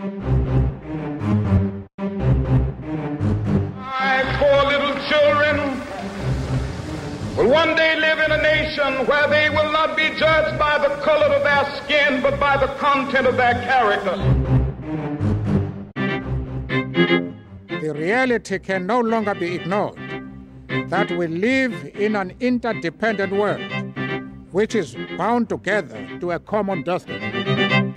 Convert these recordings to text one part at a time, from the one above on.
My poor little children will one day live in a nation where they will not be judged by the color of their skin, but by the content of their character. The reality can no longer be ignored that we live in an interdependent world which is bound together to a common destiny.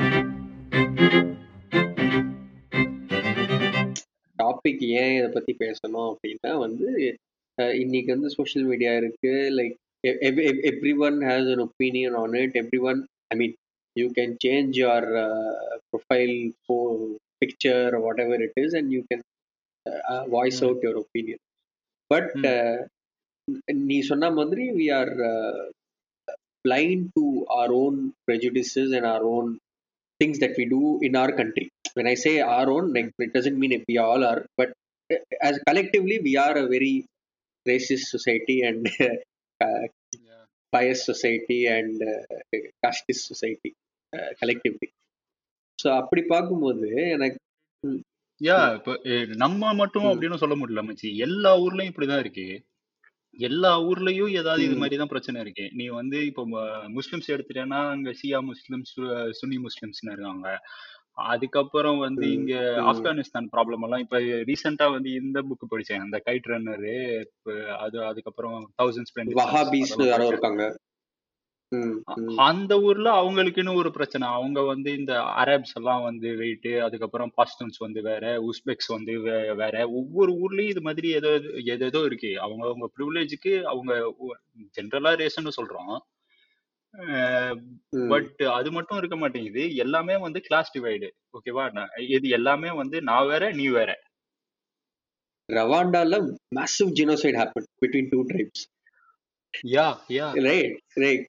Topic ஏன் இதை பத்தி பேசணும் அப்படின்னா வந்து அஹ் இன்னைக்கு வந்து social media இருக்கு. Like everyone has an opinion on it everyone I mean you can change your profile picture whatever it is and you can voice out your opinion but நீ சொன்ன மாதிரி we are blind to our own prejudices and our own things that we do in our country. When I say our own, like it doesn't mean we all are, but uh, as collectively we are a very racist society and uh, biased society and uh, casteist society uh, collectively. So அப்படி பார்க்கும்போது எனக்கு யா இப்போ நம்ம மட்டும் அப்படின்னு சொல்ல முடியல மச்சி. எல்லா ஊர்லயும் இப்படிதான் இருக்கு. எல்லா ஊர்லயும் ஏதாவது இது மாதிரி தான் பிரச்சனை இருக்கு. நீ வந்து இப்போ முஸ்லிம்ஸ் எடுத்துட்டேன்னா அங்க ஷியா முஸ்லிம்ஸ் சு- சுன்னி முஸ்லிம்ஸ்னு இருக்காங்க. அதுக்கப்புறம் வந்து இங்க ஆப்கானிஸ்தான் ப்ராப்ளம் எல்லாம் இப்ப ரீசெண்டா வந்து இந்த புக் படிச்சேன். அந்த கைட் ரன்னரு அது அதுக்கப்புறம் தௌசண்ட் படிச்சேன். இருக்காங்க. அந்த ஊர்ல அவங்களுக்குன்னு ஒரு பிரச்சனை. அவங்க வந்து இந்த அரப்ஸ் எல்லாம் வந்து வெயிட் அதுக்கப்புறம் பாஸ்டன்ஸ் வந்து வேற உஸ்பெக்ஸ் வந்து வேற ஒவ்வொரு ஊர்லயும் இது மாதிரி ஏதோ ஏதேதோ இருக்கு. அவங்க அவங்க ப்ரிவிலேஜுக்கு அவங்க ஜென்ரலா ரேஷன் சொல்றோம். ம். பட் அது மட்டும் இருக்க மாட்டேங்குது எல்லாமே வந்து கிளாஸ் டிவைடு ஓகேவா இது எல்லாமே வந்து நான் வேற நீ வேற ரவாண்டால massive genocide happened between two tribes yeah yeah right right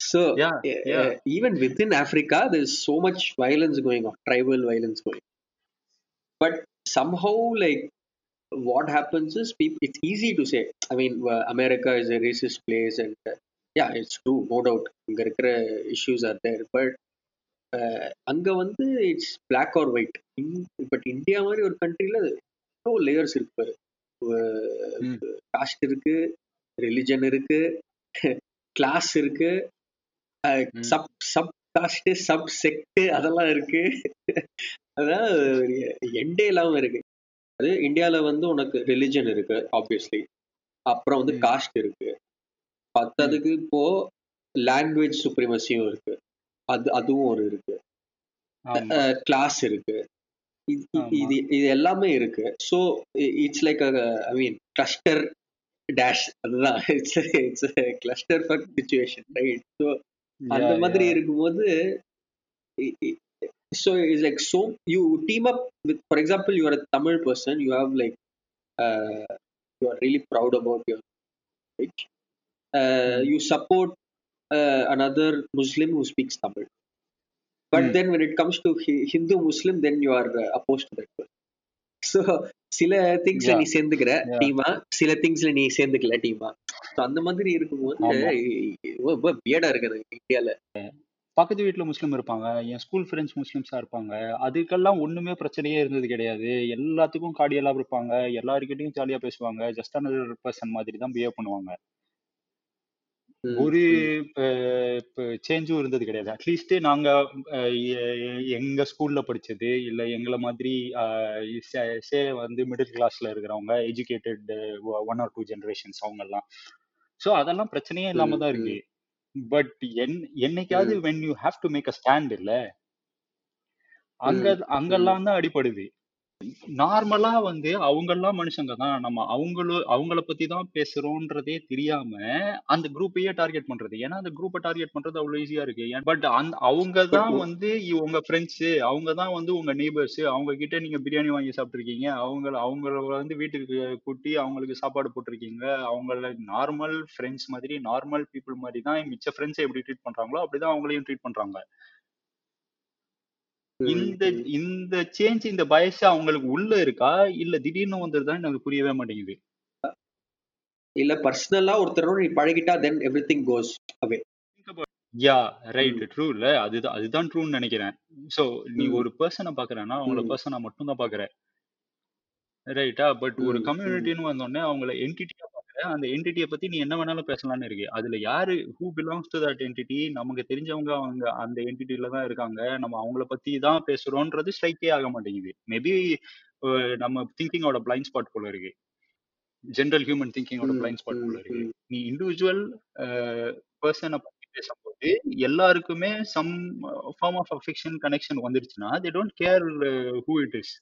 so yeah uh, uh, even within africa there's so much violence going on tribal violence going but somehow like what happens is people it's easy to say i mean uh, america is a racist place and uh, yeah it's true no doubt. இங்க இருக்கிற issues are there but uh, அங்க வந்து it's black or white. But India மாதிரி ஒரு கண்ட்ரில எவ்வளோ layers இருக்கு பாரு. ம். காஸ்ட் இருக்கு ரிலிஜன் இருக்கு கிளாஸ் இருக்கு ம். Sub sub caste sub sect அதெல்லாம் இருக்கு. அதான் எண்டே இல்லாம இருக்கு. அது இந்தியால வந்து உனக்கு ரிலிஜன் இருக்கு ஆப்வியஸ்லி அப்புறம் வந்து ம். காஸ்ட் இருக்கு. பத்ததுக்கு இப்போ லாங்குவேஜ் சுப்ரிமசியும் இருக்கு. அது அதுவும் ஒரு இருக்கு. கிளாஸ் இருக்கு. இது இது எல்லாமே இருக்கு. So it's like I mean cluster dash அதுதான். It's it's cluster fuck situation right so அந்த மாதிரி இருக்கும்போது so it's like so you team up with for example you are a Tamil person you have like you are really proud about your ம் you support another Muslim who speaks Tamil. But ம் then when it comes to Hi- Hindu Muslim, then you are uh, opposed to that person. So சில திங்ஸ்ல நீ சேர்ந்துக்கிற டீமா சில திங்ஸ்ல நீ சேர்ந்துக்கல டீமா. ஸோ அந்த மாதிரி இருக்கும்போது ஆமா. வியடா இருக்குது இந்தியால. பக்கத்து வீட்ல முஸ்லீம் இருப்பாங்க என் ஸ்கூல் ஃப்ரெண்ட்ஸ் முஸ்லிம்ஸா இருப்பாங்க. அதுக்கெல்லாம் ஒண்ணுமே பிரச்சனையே இருந்தது கிடையாது. எல்லாத்துக்கும் கார்டியலா இருப்பாங்க எல்லாருக்கிட்டையும் ஜாலியா பேசுவாங்க ஜஸ்ட் another பர்சன் மாதிரி தான் பிஹேவ் பண்ணுவாங்க. ஒரு சேஞ்சும் இருந்தது கிடையாது. அட்லீஸ்ட் நாங்க எங்க ஸ்கூல்ல படிச்சது இல்ல எங்களை மாதிரி சே வந்து மிடில் கிளாஸ்ல இருக்கிறவங்க educated one or two generations அவங்க எல்லாம் ஸோ அதெல்லாம் பிரச்சனையே இல்லாம தான் இருக்கு. பட் என் என்னைக்காவது when you have to make a stand இல்ல அங்க அங்கெல்லாம் தான் அடிபடுது. நார்மலா வந்து அவங்கெல்லாம் மனுஷங்க தான். நம்ம அவங்களும் அவங்கள பத்தி தான் பேசுறோன்றதே தெரியாம அந்த குரூப்பையே டார்கெட் பண்றது. ஏன்னா அந்த குரூப்பை டார்கெட் பண்றது அவ்வளவு ஈஸியா இருக்கு. பட் அந்த அவங்க But தான் வந்து இ- உங்க ஃப்ரெண்ட்ஸ் அவங்க தான் வந்து உங்க நெய்பர்ஸ் அவங்க கிட்ட நீங்க பிரியாணி வாங்கி சாப்பிட்டுருக்கீங்க. அவங்கள அவங்கள வந்து வீட்டுக்கு கூட்டி அவங்களுக்கு சாப்பாடு போட்டிருக்கீங்க. அவங்கள நார்மல் ஃப்ரெண்ட்ஸ் மாதிரி நார்மல் பீப்புள் மாதிரி தான் மிச்ச ஃப்ரெண்ட்ஸை எப்படி ட்ரீட் பண்றாங்களோ அப்படிதான் அவங்களையும் ட்ரீட் பண்றாங்க. இந்த. இந்த சேஞ்ச் இந்த பயஸ் அவங்களுக்கு உள்ள இருக்கா? இல்ல திடீர்னு வந்துருதான்னு எனக்கு புரியவே மாட்டேங்குது. இல்ல பர்சனலா ஒருத்தரோட நீ பழகிட்டா then everything goes away yeah right true இல்ல. அதுதான் அதுதான் ட்ரூன்னு நினைக்கிறேன். சோ நீ ஒரு பர்சனை பாக்குறேன்னா அவங்கள பர்சனா மட்டும் தான் பாக்குற. ரைட்டா பட் ஒரு கம்யூனிட்டின்னு வந்தோடனே அவங்கள என்டிட்டியா அந்த என்டிட்டியை பத்தி நீ என்ன வேணாலும் பேசலாம்னு இருக்கு. அதுல யாரு who belongs to that entity நமக்கு தெரிஞ்சவங்க அவங்க அந்த என்டிட்டில தான் இருக்காங்க. நம்ம அவங்கள பத்தி தான் பேசுறோன்றது ஸ்ட்ரைக்கே ஆக மாட்டேங்குது. மேபி நம்ம திங்கிங்கோட பிளைண்ட் ஸ்பாட் போல இருக்கு. ஜென்ரல் ஹியூமன் திங்கிங்கோட பிளைண்ட் ஸ்பாட் போல இருக்கு. நீ இண்டிவிஜுவல் பர்சனை பத்தி பேசும்போது எல்லாருக்குமே some form of affection connection வந்துருச்சுன்னா they don't care who it is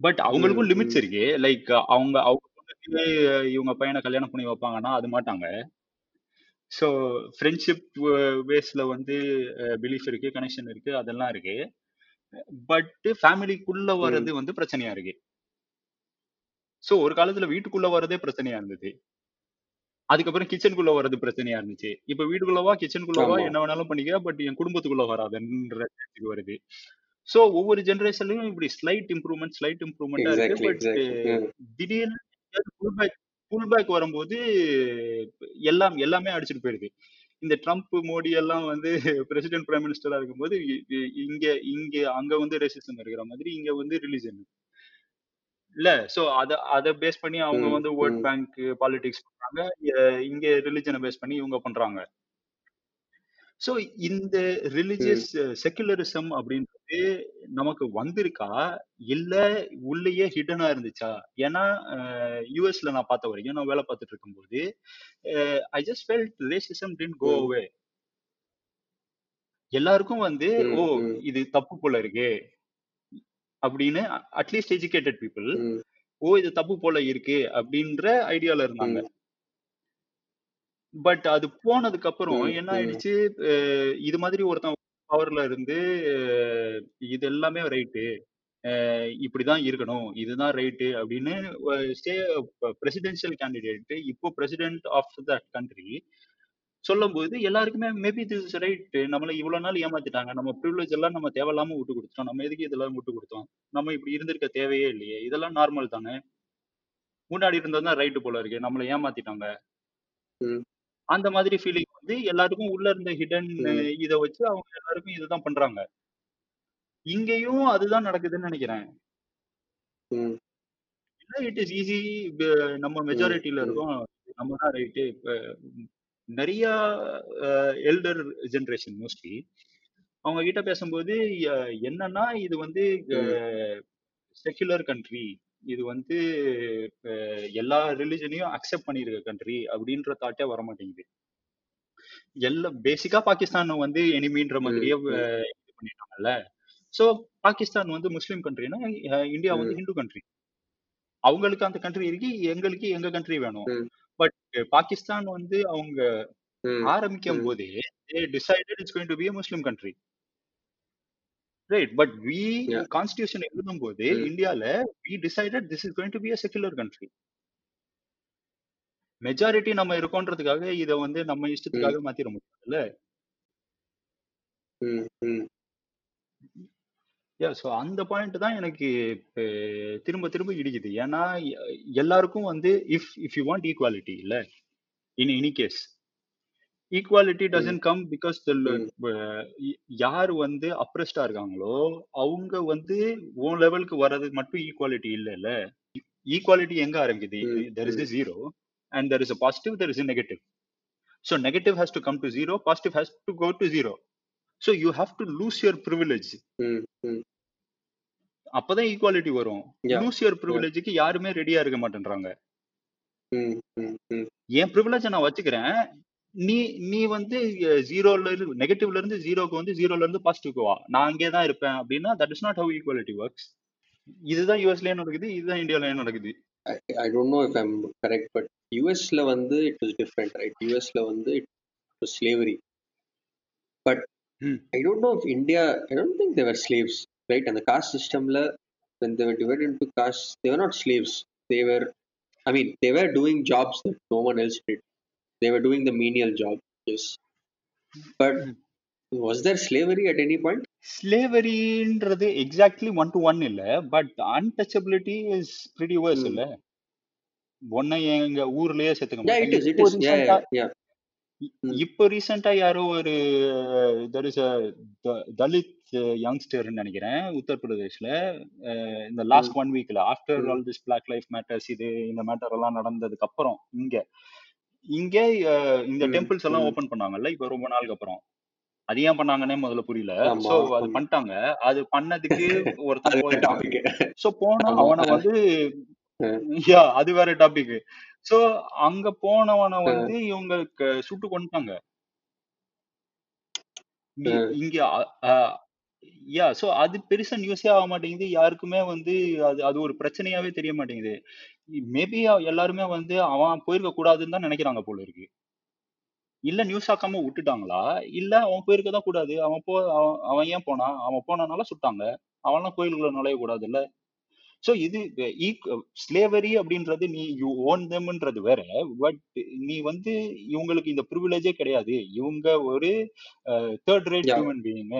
but அவங்களுக்கும் லிமிட்ஸ் இருக்கு. லைக் அவங்க அவங்க பொண்ணுக்கு இவங்க பையனை கல்யாணம் பண்ணி வைப்பாங்கன்னா அது மாட்டாங்க. ஸோ ஃப்ரெண்ட்ஷிப் பேஸ்ல வந்து பிலீஃப் இருக்கு கனெக்ஷன் இருக்கு அதெல்லாம் இருக்கு. பட் ஃபேமிலிக்குள்ள ம். வர்றது வந்து பிரச்சனையா இருக்கு. ஸோ ஒரு காலத்துல வீட்டுக்குள்ள வர்றதே பிரச்சனையா இருந்தது. அதுக்கப்புறம் கிச்சனுக்குள்ள வர்றது பிரச்சனையா இருந்துச்சு. இப்ப வீட்டுக்குள்ளவா கிச்சனுக்குள்ளவா ஆமா. என்ன வேணாலும் பண்ணிக்க பட் என் குடும்பத்துக்குள்ள வராதுன்ற வருது. சோ ஒவ்வொரு ஜெனரேஷன்லயும் இப்படி ஸ்லைட் இம்ப்ரூவ்மெண்ட் ஸ்லைட் இம்ப்ரூவ்மெண்டா இருக்கு எக்ஸாக்ட்லி பட் எக்ஸாக்ட்லி திடீர்னு புல் பேக் புல் பேக் வரும்போது எல்லாம் எல்லாமே அடிச்சுட்டு போயிடுது. இந்த ட்ரம்ப் மோடி எல்லாம் வந்து பிரசிடென்ட் பிரைம் மினிஸ்டரா இருக்கும்போது இங்க இங்க அங்க வந்து ரெசிஸ்டம் இருக்கிற மாதிரி இங்க வந்து ரிலிஜன் இல்ல சோ அத அத பேஸ் பண்ணி அவங்க வந்து வேர்ட் ம். பேங்க் பாலிடிக்ஸ் பண்றாங்க. இங்க ரிலிஜனை பேஸ் பண்ணி இவங்க பண்றாங்க. சோ இந்த ரிலிஜியஸ் செக்குலரிசம் அப்படின்றது நமக்கு வந்திருக்கா? இல்ல உள்ளேயே ஹிடனா இருந்துச்சா? ஏன்னா யூஎஸ்ல நான் பார்த்த வரைக்கும் நான் வேலை பார்த்துட்டு இருக்கும்போது I just felt racism then go away எல்லாருக்கும் வந்து ஓ இது தப்பு போல இருக்கு. அப்படின்னு அட்லீஸ்ட் எஜுகேட்டட் பீப்புள் ஓ இது தப்பு போல இருக்கு அப்படின்ற ஐடியால இருந்தாங்க. பட் அது போனதுக்கு அப்புறம் என்ன ஆயிடுச்சு? இது மாதிரி ஒருத்தன் பவர்ல இருந்து இது எல்லாமே ரைட்டு இப்படிதான் இருக்கணும் இதுதான் ரைட்டு அப்படின்னு ஸ்டே பிரசிடென்ஷியல் கேண்டிடேட் இப்போ பிரசிடென்ட் ஆஃப் தட் கண்ட்ரி சொல்லும்போது எல்லாருக்குமே மேபி திஸ் ரைட் நம்மள இவ்வளவு நாள் ஏமாத்திட்டாங்க நம்ம ப்ரிவிலேஜ் எல்லாம் நம்ம தேவையில்லாம விட்டு கொடுத்தோம் நம்ம எதுக்கு இதெல்லாம் விட்டு கொடுத்தோம்? நம்ம இப்படி இருந்திருக்க தேவையே இல்லையே இதெல்லாம் நார்மல் தானே? முன்னாடி இருந்ததுதான் ரைட்டு போல இருக்கு நம்மளை ஏமாத்திட்டாங்க. அந்த மாதிரி ஃபீலிங் வந்து எல்லாருக்கும் உள்ள இருந்த ஹிடன் இதை வச்சு அவங்க எல்லாருக்கும் இதுதான் பண்றாங்க. இங்கேயும் அதுதான் நடக்குதுன்னு நினைக்கிறேன். ம். இல்ல இட் இஸ் ஈஸி நம்ம ம் மெஜாரிட்டியில ம். இருக்கோம். நம்ம தான் ரைட்டு நிறைய எல்டர் ஜென்ரேஷன் மோஸ்ட்லி அவங்க கிட்ட பேசும்போது என்னன்னா இது வந்து ம். செக்குலர் கண்ட்ரி இது வந்து எல்லா ரிலிஜனையும் அக்செப்ட் பண்ணியிருக்க கண்ட்ரி அப்படின்ற தாட்டே வர மாட்டேங்குது எல்லா பேசிக்கா பாகிஸ்தான் வந்து எனிமின்ற மாதிரியே இது பண்ணிட்டாங்கல்ல. சோ பாகிஸ்தான் வந்து முஸ்லீம் கண்ட்ரினா இந்தியா வந்து ஹிந்து கண்ட்ரி அவங்களுக்கு அந்த கண்ட்ரி இருக்கு எங்களுக்கு எங்க கண்ட்ரி வேணும். பட் பாகிஸ்தான் வந்து அவங்க ஆரம்பிக்கும் போதே decided it's going to be Muslim country right but we constitution எழுதும் போது இந்தியால we decided this is going to be a secular country majority நம்ம இருக்கோன்றதுக்காக இதை வந்து நம்ம ம் இஷ்டத்துக்காக மாத்திர முடியாதுல்ல? ம் ம் யா ஸோ அந்த பாயிண்ட் தான் எனக்கு திரும்ப திரும்ப இடிக்குது. ஏன்னா எல்லாருக்கும் வந்து if if you want equality இல்ல? இன் எனி கேஸ் ஈக்குவாலிட்டி ம். டசன்ட் கம் பிகாஸ் யார் வந்து அப்ரெஸ்டா இருக்காங்களோ அவங்க வந்து உன் லெவலுக்கு வர்றது மட்டும் ஈக்குவாலிட்டி இல்லைல்ல. ஈக்குவாலிட்டி எங்க ஆரம்பிக்குது? There is zero and there is a positive there is a negative so negative has to come to zero positive has to go to zero so you have to lose your privilege அப்பதான் equality வரும். Lose your ப்ரிவிலேஜுக்கு யாருமே ரெடியா இருக்க மாட்டேன்றாங்க. என் ப்ரிவிலேஜை நான் வச்சுக்கிறேன். நீ நீ வந்து ஜீரோல இருந்து நெகட்டிவ்ல இருந்து ஜீரோக்கு வந்து ஜீரோல இருந்து பாசிட்டிவ்க்கு வா நான் அங்கே தான் இருப்பேன் அப்படின்னா that is not how equality works இதுதான் யூஎஸ்லயே நடக்குது இதுதான் இந்தியாலயும் நடக்குது I, I don't know if I'm correct, but US ல வந்து it was different, right? US ல வந்து ம் I don't know if India, I don't think they were slaves, right? And the caste system, la, when they were divided into castes, they were not slaves. They were, I mean, they were doing jobs that no one else did. They were doing the menial job, yes. But was there slavery at any point? ஸ்லேவரின்றது exactly one to one இல்ல but untouchability is pretty worse Hmm. இல்ல ஒன்னை எங்க ஊர்லயே சேர்த்துக்க. It இப்போ ரீசெண்டா ரீசெண்டா யாரோ ஒரு தெர் இஸ் தலித் யங்ஸ்டர்னு நினைக்கிறேன் உத்தரப்பிரதேஷ்ல இந்த லாஸ்ட் ஒன் வீக்ல after. All this black life matters இது இந்த மேட்டர் எல்லாம் நடந்ததுக்கு அப்புறம் இங்க இங்க இந்த. டெம்பிள்ஸ் எல்லாம். ஓபன் பண்ணாங்கல்ல இப்போ ரொம்ப நாளுக்கு அப்புறம். அது ஏன் பண்ணாங்கன்னே முதல்ல புரியல. சோ அது பண்ணிட்டாங்க. அது பண்ணதுக்கு டாபிக் சோ போனா அவனை வந்து யா அது வேற டாபிக் சோ அங்க போனவனை வந்து இவங்க க- சுட்டு அஹ், இங்க யா சோ அது பெருசா நியூஸே ஆக மாட்டேங்குது. யாருக்குமே வந்து அது அது ஒரு பிரச்சனையாவே தெரிய மாட்டேங்குது. மேபி எல்லாருமே வந்து அவன் போயிருக்க கூடாதுன்னு தான் நினைக்கிறாங்க போல இருக்கு. இல்ல நியூஸ் ஆக்காம விட்டுட்டாங்களா? இல்ல அவன் போயிருக்க தான் கூடாது. அவன் போ அவன் அவன் ஏன் போனான் அவன் போனனால சுட்டாங்க. அவன்லாம் கோயிலுக்குள்ள நுழைய கூடாது இல்ல சோ இது ஸ்லேவரி அப்படின்றது நீ யூ ஓன் தெம்ன்றது வேற. பட் நீ வந்து இவங்களுக்கு இந்த ப்ரிவிலேஜே கிடையாது. இவங்க ஒரு third rate human being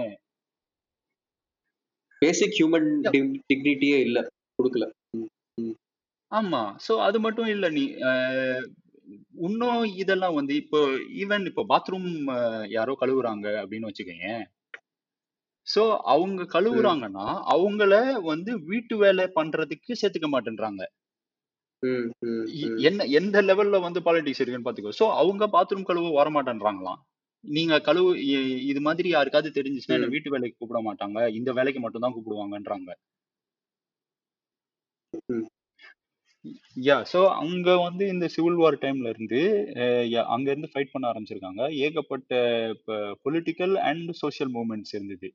basic human டிக்னிட்டியே இல்ல. கொடுக்கல. ஆமா. சோ அது மட்டும் இல்ல நீ அஹ், இன்னும் இதெல்லாம் வந்து இப்போ ஈவன் இப்போ பாத்ரூம் யாரோ கழுவுறாங்க அப்படின்னு வச்சுக்கோங்க சோ அவங்க கழுவுறாங்கன்னா அவங்கள வந்து வீட்டு வேலை பண்றதுக்கு சேர்த்துக்க மாட்டேன்றாங்க. ம், ம், இ- ம், என்ன எந்த லெவல்ல வந்து பாலிடிக்ஸ் இருக்குன்னு பாத்துக்கோ. சோ அவங்க பாத்ரூம் கழுவ வர மாட்டேன்றாங்களாம் நீங்க கழுவு இ- இது மாதிரி யாருக்காவது தெரிஞ்சுச்சுன்னா என்ன ம், வீட்டு வேலைக்கு கூப்பிட மாட்டாங்க. இந்த வேலைக்கு மட்டும் தான் கூப்பிடுவாங்கன்றாங்க. ம், யா சோ அங்க வந்து இந்த சிவில் வார் டைம்ல இருந்து அஹ், yeah, அங்க இருந்து ஃபைட் பண்ண ஆரம்பிச்சிருக்காங்க. ஏகப்பட்ட பொலிட்டிக்கல் அண்ட் சோஷியல் மூவ்மெண்ட்ஸ் இருந்தது.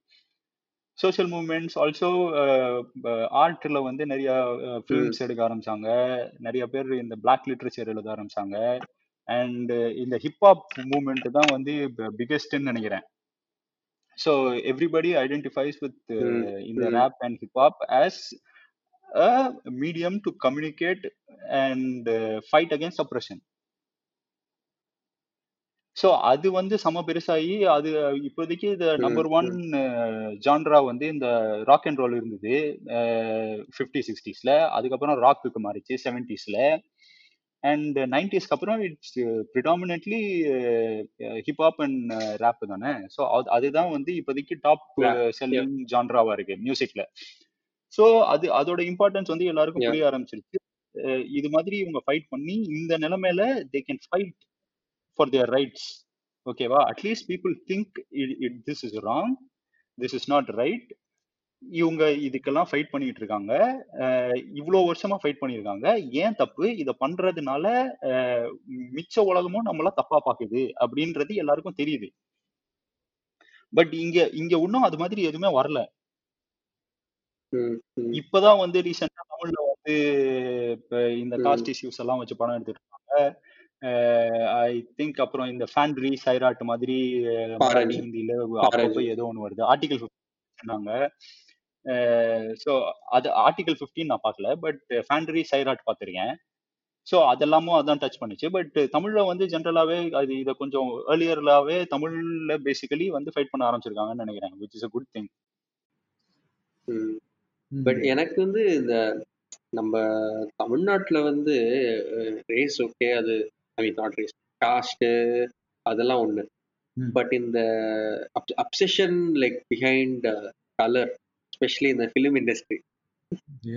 சோஷியல் மூவ்மெண்ட்ஸ் ஆல்சோ ஆர்ட்ல வந்து நிறைய ஃபிலிம்ஸ் எடுக்க ஆரம்பிச்சாங்க. நிறைய பேர் இந்த பிளாக் லிட்ரேச்சர் எழுத ஆரம்பிச்சாங்க. அண்ட் இந்த ஹிப்ஹாப் மூவ்மெண்ட் தான் வந்து பிகெஸ்ட்னு நினைக்கிறேன். ஸோ எவ்ரிபடி ஐடென்டிஃபைஸ் வித் இந்த rap and hip hop as a medium to communicate and fight against oppression so அது வந்து செம பெருசாகி அது இப்போதைக்கு இந்த நம்பர் ஒன் ஜான்ரா வந்து இந்த ராக் அண்ட் ரோல் இருந்தது. ஃபிஃப்டி சிக்ஸ்டீஸ்ல அதுக்கப்புறம் ராக்குக்கு மாறிச்சு செவன்டிஸ்ல அண்ட் நைன்டிஸ்க்கு அப்புறம் it's predominantly hip hop and rap தானே. ஸோ அது அதுதான் வந்து இப்போதைக்கு டாப் செல்லிங் ஜான்ராவா இருக்கு மியூசிக்ல ஸோ அது அதோட இம்பார்ட்டன்ஸ் வந்து எல்லாருக்கும் புரிய ஆரம்பிச்சிருச்சு. இது மாதிரி இவங்க ஃபைட் பண்ணி இந்த நிலைமையில they can fight for their rights ஓகேவா at least people think this is wrong this is not right இவங்க இதுக்கெல்லாம் ஃபைட் பண்ணிட்டு இருக்காங்க. இவ்வளோ வருஷமா ஃபைட் பண்ணியிருக்காங்க ஏன் தப்பு? இதை பண்றதுனால மிச்ச உலகமும் நம்மள தப்பா பாக்குது அப்படின்றது எல்லாருக்கும் தெரியுது. பட் இங்க இங்க இன்னும் அது மாதிரி எதுவுமே வரல. இப்பதான் வந்து ரீசெண்டா தமிழ்ல வந்து இப்ப இந்த காஸ்ட் இஷ்யூஸ் எல்லாம் வச்சு படம் எடுத்துட்டு இருக்காங்க. ஐ திங்க் அப்புறம் இந்த ஃபேண்ட்ரி சைராட் மாதிரி ஹிந்தில அப்பப்போ ஏதோ ஒன்று வருது. ஆர்டிகல் சொன்னாங்க. ஸோ அது ஆர்டிகல் 15 நான் பார்க்கல பட் ஃபேண்ட்ரி சைராட் பார்த்துருக்கேன். ஸோ அதெல்லாமும் அதான் டச் பண்ணுச்சு. பட் தமிழ்ல வந்து ஜென்ரலாவே அது இதை கொஞ்சம் ஏர்லியர்லாவே தமிழ்ல பேசிக்கலி வந்து ஃபைட் பண்ண ஆரம்பிச்சிருக்காங்கன்னு நினைக்கிறேன் which is a good thing but எனக்கு வந்து இந்த நம்ம தமிழ்நாட்டுல வந்து ரேஸ் ஓகே அது I mean not race caste அதெல்லாம் ஒண்ணு. ம். பட் இந்த obsession like behind colour specially இந்த ஃபிலிம் இண்டஸ்ட்ரி.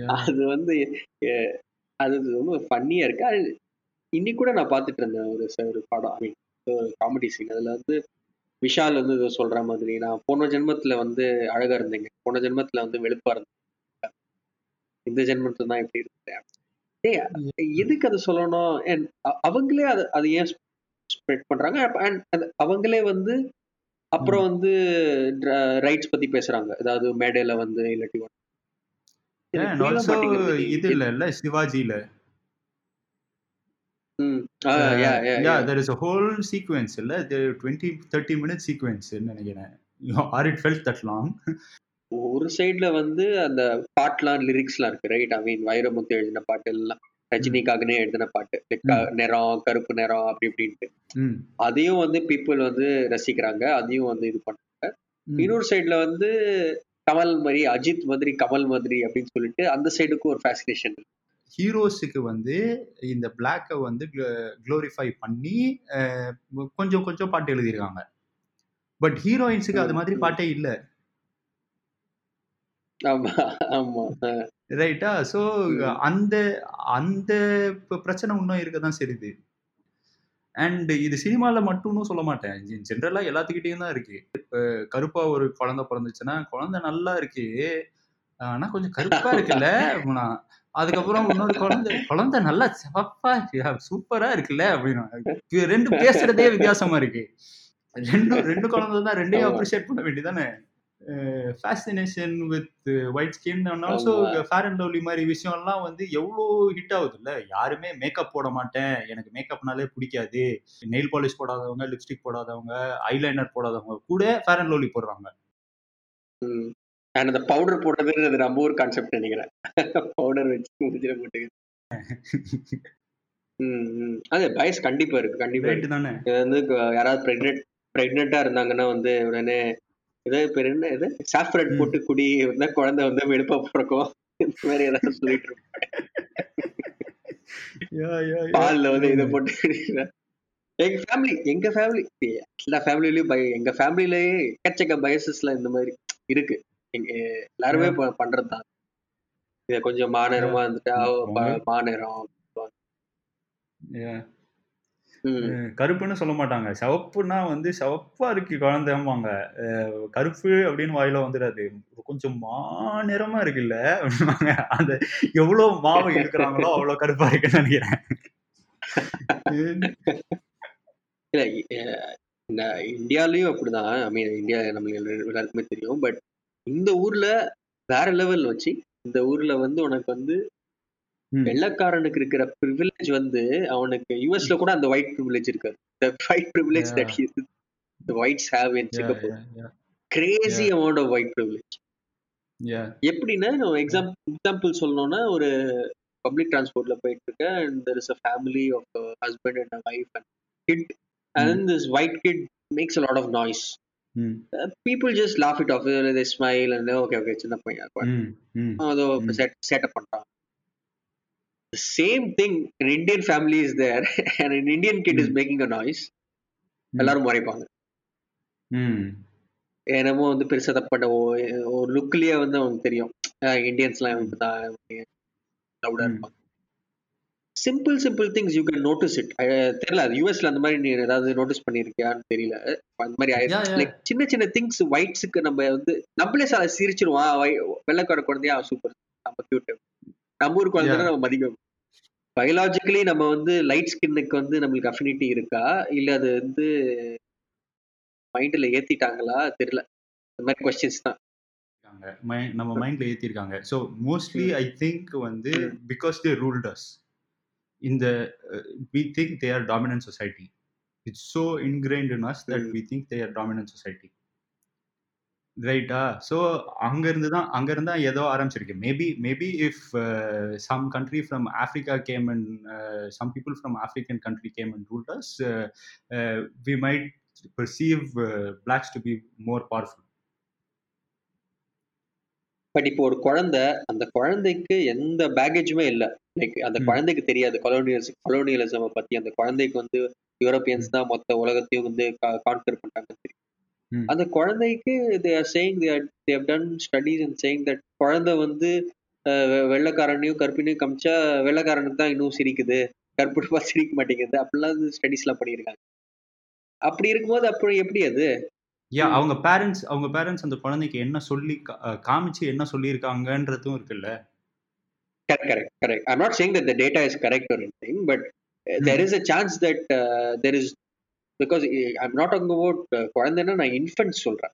அது வந்து அது ரொம்ப ஃபன்னியா இருக்கு. அது இன்னைக்கு கூட நான் பார்த்துட்டு இருந்தேன். ஒரு ச- ஒரு படம் ஐ மீன் ஒரு காமெடி சீன் அதுல வந்து விஷால் வந்து ஏதோ சொல்ற மாதிரி நான் போன ஜென்மத்துல வந்து அழகா இருந்தேங்க. போன ஜென்மத்துல வந்து வெளுப்பா இருந்தேன். இந்த ஜென்மத்துல தான் இப்படி இருந்தேன். டேய், எதுக்கு அதை சொல்லணும்? And அ- அவங்களே அதை அதை ஏன் ஸ்ப்ரெட் பண்றாங்க? அண்ட் அவங்களே வந்து அப்புறம் வந்து ரைட்ஸ் பத்தி பேசுறாங்க. அதாவது மேடையில வந்து இல்லாட்டி இது இல்ல சிவாஜில yeah there is a whole sequence இல்ல. there 20 30 minute sequence ன்னு நினைக்கிறேன். it felt that long ஒரு சைடுல வந்து அந்த பாட்டுலாம் லிரிக்ஸ்லாம் இருக்கு ரைட் ஐ மீன் வைரமுத்து எழுதின பாட்டு எல்லாம் ரஜினிக்காகனே எழுதின பாட்டு நிறம் கருப்பு நிறம் அப்படி இப்படின்ட்டு. அதையும் வந்து பீப்புள் வந்து ரசிக்கிறாங்க அதையும் வந்து இது பண்றாங்க. ம். இன்னொரு சைடுல வந்து கமல் மாதிரி அஜித் மாதிரி கமல் மாதிரி அப்படின்னு சொல்லிட்டு அந்த சைடுக்கும் ஒரு ஃபேசினேஷன் ஹீரோஸுக்கு வந்து இந்த பிளாக்கை வந்து க்ளோரிஃபை பண்ணி கொஞ்சம் கொஞ்சம் பாட்டு எழுதியிருக்காங்க. பட் ஹீரோயின்ஸுக்கு அது மாதிரி பாட்டே இல்லை. ரைட்டா? ம். அந்த அந்த பிரச்சனை இன்னும் இருக்க தான் சரிது அண்ட் இது சினிமாவில் மட்டும்னு சொல்ல மாட்டேன். ஜென்ரலாக எல்லாத்துக்கிட்டேயும் தான் இருக்கு. இப்போ கருப்பா ஒரு குழந்தை பிறந்துச்சுன்னா குழந்தை நல்லா இருக்கு. ஆனா கொஞ்சம் கருப்பா இருக்குல்ல? அதுக்கப்புறம் இன்னொரு குழந்தை குழந்தை நல்லா சிவப்பா சூப்பரா இருக்குல்ல? அப்படின்னா ரெண்டு பேசுறதே வித்தியாசமா இருக்கு. ரெண்டு ரெண்டு குழந்தை தான் ரெண்டையும். அப்ரிஷியேட் பண்ண வேண்டியதானே fascination with white skin and also. Fair and lovely மாதிரி விஷயம்லாம் வந்து எவ்வளோ ஹிட் ஆகுது இல்ல யாருமே மேக்கப் போட மாட்டேன். எனக்கு மேக்கப்னாலே பிடிக்காது. நெயில் பாலிஷ் போடாதவங்க லிப்ஸ்டிக் போடாதவங்க ஐலைனர் போடாதவங்க கூட ஃபேர் அண்ட் லவ்லி போடுறாங்க. அந்த பவுடர் போடுறதுன்றது நம்ம ஊர் கான்செப்ட் நினைக்கிறேன். பவுடர் வச்சு முடிஞ்சிட ம். அது பயஸ் கண்டிப்பா இருக்கு கண்டிப்பா தானே? இது வந்து யாராவது பிரெக்னென்ட் பிரெக்னெண்டா இருந்தாங்கன்னா வந்து உடனே இது பேர் என்ன இது? சாஃப்ரன் ம். போட்டு குடி இருந்தா குழந்தை வந்து வெளுப்பா பிறக்கும். இந்த மாதிரி ஏதாவது சொல்லிட்டு yeah. பால்ல வந்து இதை போட்டு. எங்க ஃபேமிலி எங்க ஃபேமிலி எல்லா ஃபேமிலிலயும் பய எங்க ஃபேமிலிலயே எக்கச்சக்க பயசஸ்ல இந்த மாதிரி இருக்கு. எங்க எல்லாருமே பண்றதுதான். இத கொஞ்சம் மாநேரமா இருந்துட்டா மாநேரம் கருப்புன்னு சொல்ல மாட்டாங்க. சிவப்புனா வந்து சிவப்பா இருக்கு குழந்தைம்பாங்க. கருப்பு அப்படின்னு வாயில வந்துடாது. கொஞ்சம் மாநிறமா இருக்குல்ல? அப்படிம்பாங்க. அந்த எவ்வளவு மாவு இருக்கிறாங்களோ அவ்வளவு கருப்பா இருக்குன்னு நினைக்கிறேன். இல்ல இந்தியாலயும் அப்படிதான். ஐ மீன் இந்தியா நம்ம எல்லாருக்குமே தெரியும். பட் இந்த ஊர்ல வேற லெவல் வச்சு இந்த ஊர்ல வந்து உனக்கு வந்து ம். வெள்ளக்காரனுக்கு இருக்கிற ப்ரிவிலேஜ் வந்து அவனுக்கு யூஎஸ்ல கூட அந்த ஒயிட் ப்ரிவிலேஜ் இருக்காது. The white privilege that he the whites have in Yeah, Singapore. yeah, yeah, crazy amount of white privilege. Yeah. எப்படின்னா நம்ம எக்ஸாம் எக்ஸாம்பிள் சொல்லணும்னா ஒரு பப்ளிக் டிரான்ஸ்போர்ட்ல போயிட்டு இருக்க and there is a family of husband and wife and kid and this white kid makes a lot of noise people just laugh it off they smile and okay okay சின்ன பையன். அதோ. Set setup பண்றான். Same thing an Indian family is there and an Indian kid is. Making a noise ம். எல்லாரும் மறைப்பாங்க ம். என்னமோ வந்து பெருசா தப்பட்ட ஒரு லுக்லயே வந்து அவனுக்கு தெரியும் இந்தியன்ஸ்லாம் ம். இப்பதான் லவுடா ம். இருப்பாங்க simple simple things you can notice it தெரியல அது யூஎஸ்ல அந்த மாதிரி நீ ஏதாவது நோட்டீஸ் பண்ணிருக்கியான்னு தெரியல அந்த மாதிரி yeah. லைக் சின்ன சின்ன திங்ஸ் ஒயிட்ஸுக்கு நம்ம வந்து நம்மளே ச- சிரிச்சிருவோம் ஆ, வை- வெள்ளைக்கார குழந்தையா சூப்பர் நம்ம கியூட் நம்ம ஊர் குழந்தை. நம்ம மதிக்கும் பயாலஜிக்கலி நம்ம வந்து லைட் ஸ்கின்னுக்கு வந்து நம்மளுக்கு அஃபினிட்டி இருக்கா? இல்ல அது வந்து மைண்ட்ல ஏத்திட்டாங்களா? தெரியல. இந்த மாதிரி கொஸ்டின்ஸ் தான். நம்ம மைண்ட்ல ஏத்திருக்காங்க. ஸோ மோஸ்ட்லி ஐ திங்க் வந்து பிகாஸ் தே ரூல்ட் அஸ் இந்த we think they are dominant society it's so ingrained in us that. We think they are dominant society ரைட்டா? ஸோ அங்கேருந்து தான் அங்கேருந்து தான் ஏதோ ஆரம்பிச்சிருக்கு maybe maybe if some country from Africa came and some people from African country came and ruled us we might perceive uh, blacks to be more powerful. But இப்போ ஒரு குழந்தை அந்த குழந்தைக்கு எந்த பேகேஜுமே இல்ல. லைக் அந்த. குழந்தைக்கு தெரியாது. கொலோனியலிசம் கொலோனியலிசம் பத்தி அந்த குழந்தைக்கு வந்து யூரோப்பியன்ஸ் தான் மொத்த உலகத்தையும் வந்து கான்கர் பண்ணிட்டாங்க. அந்த குழந்தைக்கு they are saying they they have done studies and saying that குழந்தை வந்து அஹ், வெள்ளைக்காரனையும் கருப்பினையும் காமிச்சா வெள்ளைக்காரனுக்கு தான் இன்னும் சிரிக்குது. பார்த்து சிரிக்க மாட்டேங்குது. அப்படிலாம் ஸ்டடீஸ்லாம் பண்ணியிருக்காங்க. அப்படி இருக்கும்போது அப்படி எப்படி அது? யா. அவங்க பேரண்ட்ஸ் அவங்க பேரண்ட்ஸ் அந்த குழந்தைக்கு என்ன சொல்லி காமிச்சு என்ன சொல்லியிருக்காங்கன்றதும் இருக்குல்ல? Correct, correct, correct. I'm not saying that the data is correct or anything, but uh, there is a chance that uh, I'm not talking about uh, குழந்தைன்னா நான் இன்ஃபென்ட் சொல்றேன்.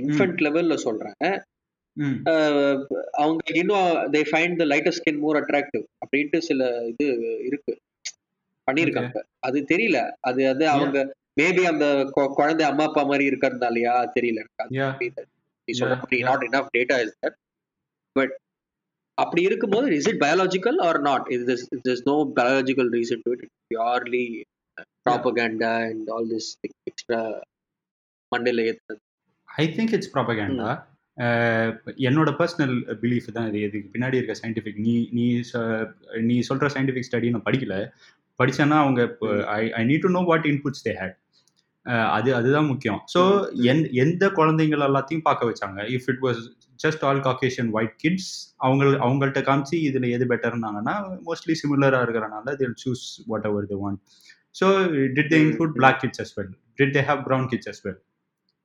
இன்ஃபென்ட் லெவல்ல சொல்றேன். அவங்க இன்னும் they find the lighter skin more attractive அப்படின்ட்டு சில இது இருக்கு. பண்ணியிருக்காங்க. அது தெரியல. அது அது அவங்க மேபி அந்த குழந்தை அம்மா அப்பா மாதிரி இருக்கிறதுனாலயா தெரியல. எனக்கு. நாட் இஸ் பட் அப்படி இருக்கும்போது is it biological or not is this no biological reason to it purely propaganda and all this extra மண்டேல ஏத்துறது. ஐ திங்க் இட்ஸ் ப்ராபகேண்டா என்னோட பர்சனல் பிலீஃப் தான் இது. இதுக்கு பின்னாடி இருக்க சயின்டிஃபிக் நீ நீ நீ சொல்ற சயின்டிஃபிக் ஸ்டடி நான் படிக்கல. படிச்சேன்னா அவங்க I I need to know what inputs they had அது அதுதான் முக்கியம். ஸோ எந் எந்த குழந்தைங்கள் எல்லாத்தையும் பார்க்க வச்சாங்க? If it was just all Caucasian white kids அவங்க அவங்கள்ட்ட காமிச்சு இதில் எது பெட்டர்னாங்கன்னா மோஸ்ட்லி சிமிலராக இருக்கிறனால they'll choose whatever they want so did they include black kids as well did they have brown kids as well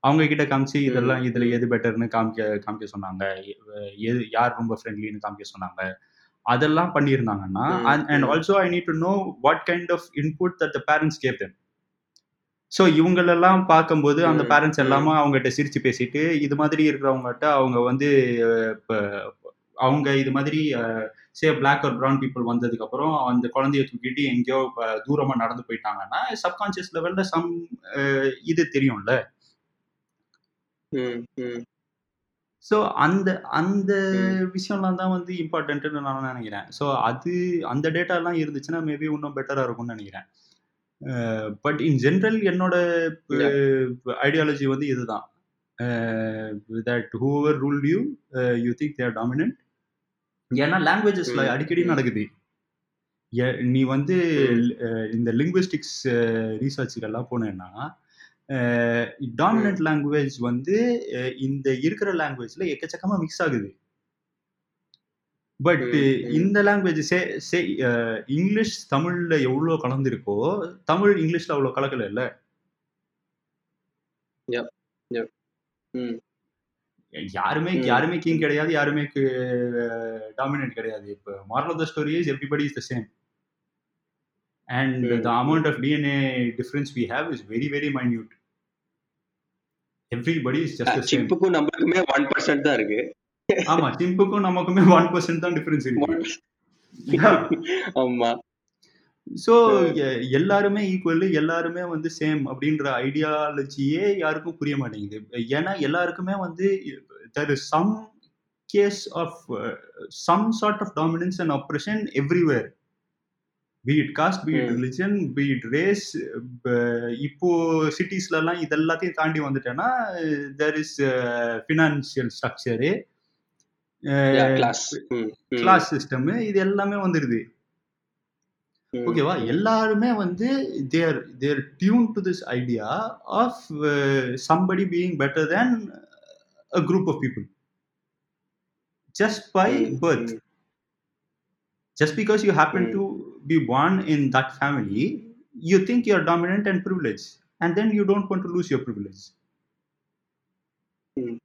அவங்க கிட்ட காமிச்சு இதெல்லாம் இதுல எது பெட்டர்னு காமிக்க காமிக்க சொன்னாங்க. எது யார் ரொம்ப ஃப்ரெண்ட்லின்னு காமிக்க சொன்னாங்க. அதெல்லாம் பண்ணியிருந்தாங்கன்னா and hmm. Also I need to know what kind of input that the parents gave them so இவங்களெல்லாம் பார்க்கும்போது அந்த பேரண்ட்ஸ் ம். எல்லாமே அவங்ககிட்ட சிரிச்சு பேசிட்டு இது மாதிரி இருக்கிறவங்ககிட்ட அவங்க வந்து இப்ப அவங்க இது மாதிரி சே பிளாக் ஒரு ப்ரௌன் பீப்புள் வந்ததுக்கு அப்புறம் அந்த குழந்தைய தூக்கிட்டு எங்கேயோ தூரமா நடந்து போயிட்டாங்கன்னா சப்கான்சியஸ் லெவல்ல சம் இது தெரியும்ல. ஸோ அந்த அந்த. விஷயம்லாம் தான் வந்து இம்பார்ட்டன்ட்னு நான் நினைக்கிறேன். ஸோ அது அந்த டேட்டாலாம் இருந்துச்சுன்னா மேபி இன்னும் பெட்டராக இருக்கும்னு நினைக்கிறேன். பட் இன் ஜென்ரல் என்னோட ஐடியாலஜி வந்து இதுதான். That whoever rule you you think they're dominant ஏன்னா லாங்குவேஜஸ்ல அடிக்கடி. நடக்குது நீ வந்து இந்த லிங்குவிஸ்டிக்ஸ் ரீசர்ச்சுக்கெல்லாம் போனேன்னா டாமினன்ட் லாங்குவேஜ் வந்து இந்த இருக்கிற லாங்குவேஜ்ல எக்கச்சக்கமா மிக்ஸ் ஆகுது பட். இந்த லாங்குவேஜ் சே சே இங்கிலீஷ் தமிழ்ல எவ்வளோ கலந்துருக்கோ தமிழ் இங்கிலீஷ்ல அவ்வளோ கலக்கல இல்ல. யாருமே. யாருமே கிங் கிடையாது யாருமே டாமினன்ட் கிடையாது. இப்போ moral of the story is everybody is the same and. The amount of DNA difference we have is very very minute everybody is just same சிப்புக்கும் நம்மளுக்குமே ஒன் பர்சன்ட் தான் இருக்கு. ஆமா சிம்புக்கும் நமக்குமே ஒன் பர்சன்ட் தான் டிஃபரன்ஸ் இருக்கு. ஆமா. ஸோ எல்லாருமே equal எல்லாருமே வந்து சேம் அப்படின்ற ஐடியாலஜியே யாருக்கும் புரிய மாட்டேங்குது. ஏன்னா எல்லாருக்குமே வந்து there is some case of some sort of dominance and oppression everywhere be it caste be it Hmm. Religion be it race இப்போ சிட்டிஸ்லலாம் இதெல்லாத்தையும் தாண்டி வந்துட்டேன்னா there is financial structure class system இது எல்லாமே வந்துடுது ஓகேவா எல்லாருமே வந்து they're they're tuned to this idea of somebody being better than a group of people just by birth just because you happen Mm. to be born in that family you think you're dominant and privileged and then you don't want to lose your privilege Mm.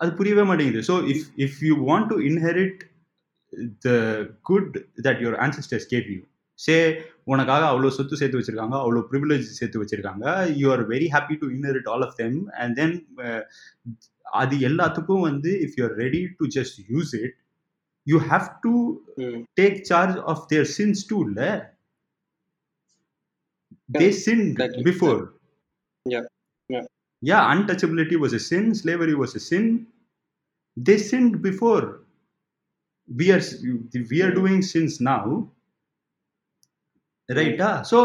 அது புரியவே மாட்டேங்குது so if if you want to inherit the good that your ancestors gave you say உனக்காக அவ்வளோ சொத்து சேர்த்து வச்சிருக்காங்க அவ்வளோ privilege சேர்த்து வச்சிருக்காங்க you are very happy to inherit all of them and then அது எல்லாத்துக்கும் வந்து if you are ready to just use it you have to take charge of their sins too le they sinned exactly. before Yeah. Yeah. yeah untouchability was a sin slavery was a sin they sinned before we are we are Mm. doing sins now ah? so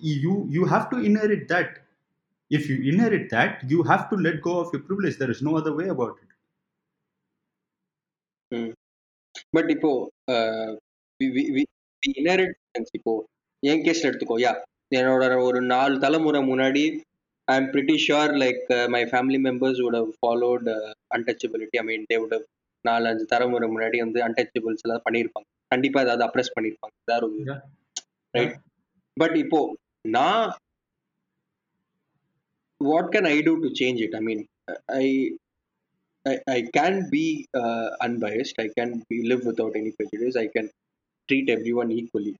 you you have to inherit that. If you inherit that you have to let go of your privilege. There is no other way about it. But இப்போ inheritance இப்போ என் கேஸ்ல எடுத்துக்கோ. யா என்னோட ஒரு நாலு தலைமுறை முன்னாடி I am pretty sure like my family members would have followed untouchability I mean have நாலு அஞ்சு தலைமுறை முன்னாடி வந்து அன்டச்சபிள்ஸ் எல்லாம் பண்ணியிருப்பாங்க. கண்டிப்பா ஏதாவது அப்ரெஸ் பண்ணியிருப்பாங்க. ஏதாவது. ரைட் பட் இப்போ நான் what can I do to change it I mean I I, I can be uh, unbiased. I can be, live without any prejudice. I can treat everyone equally.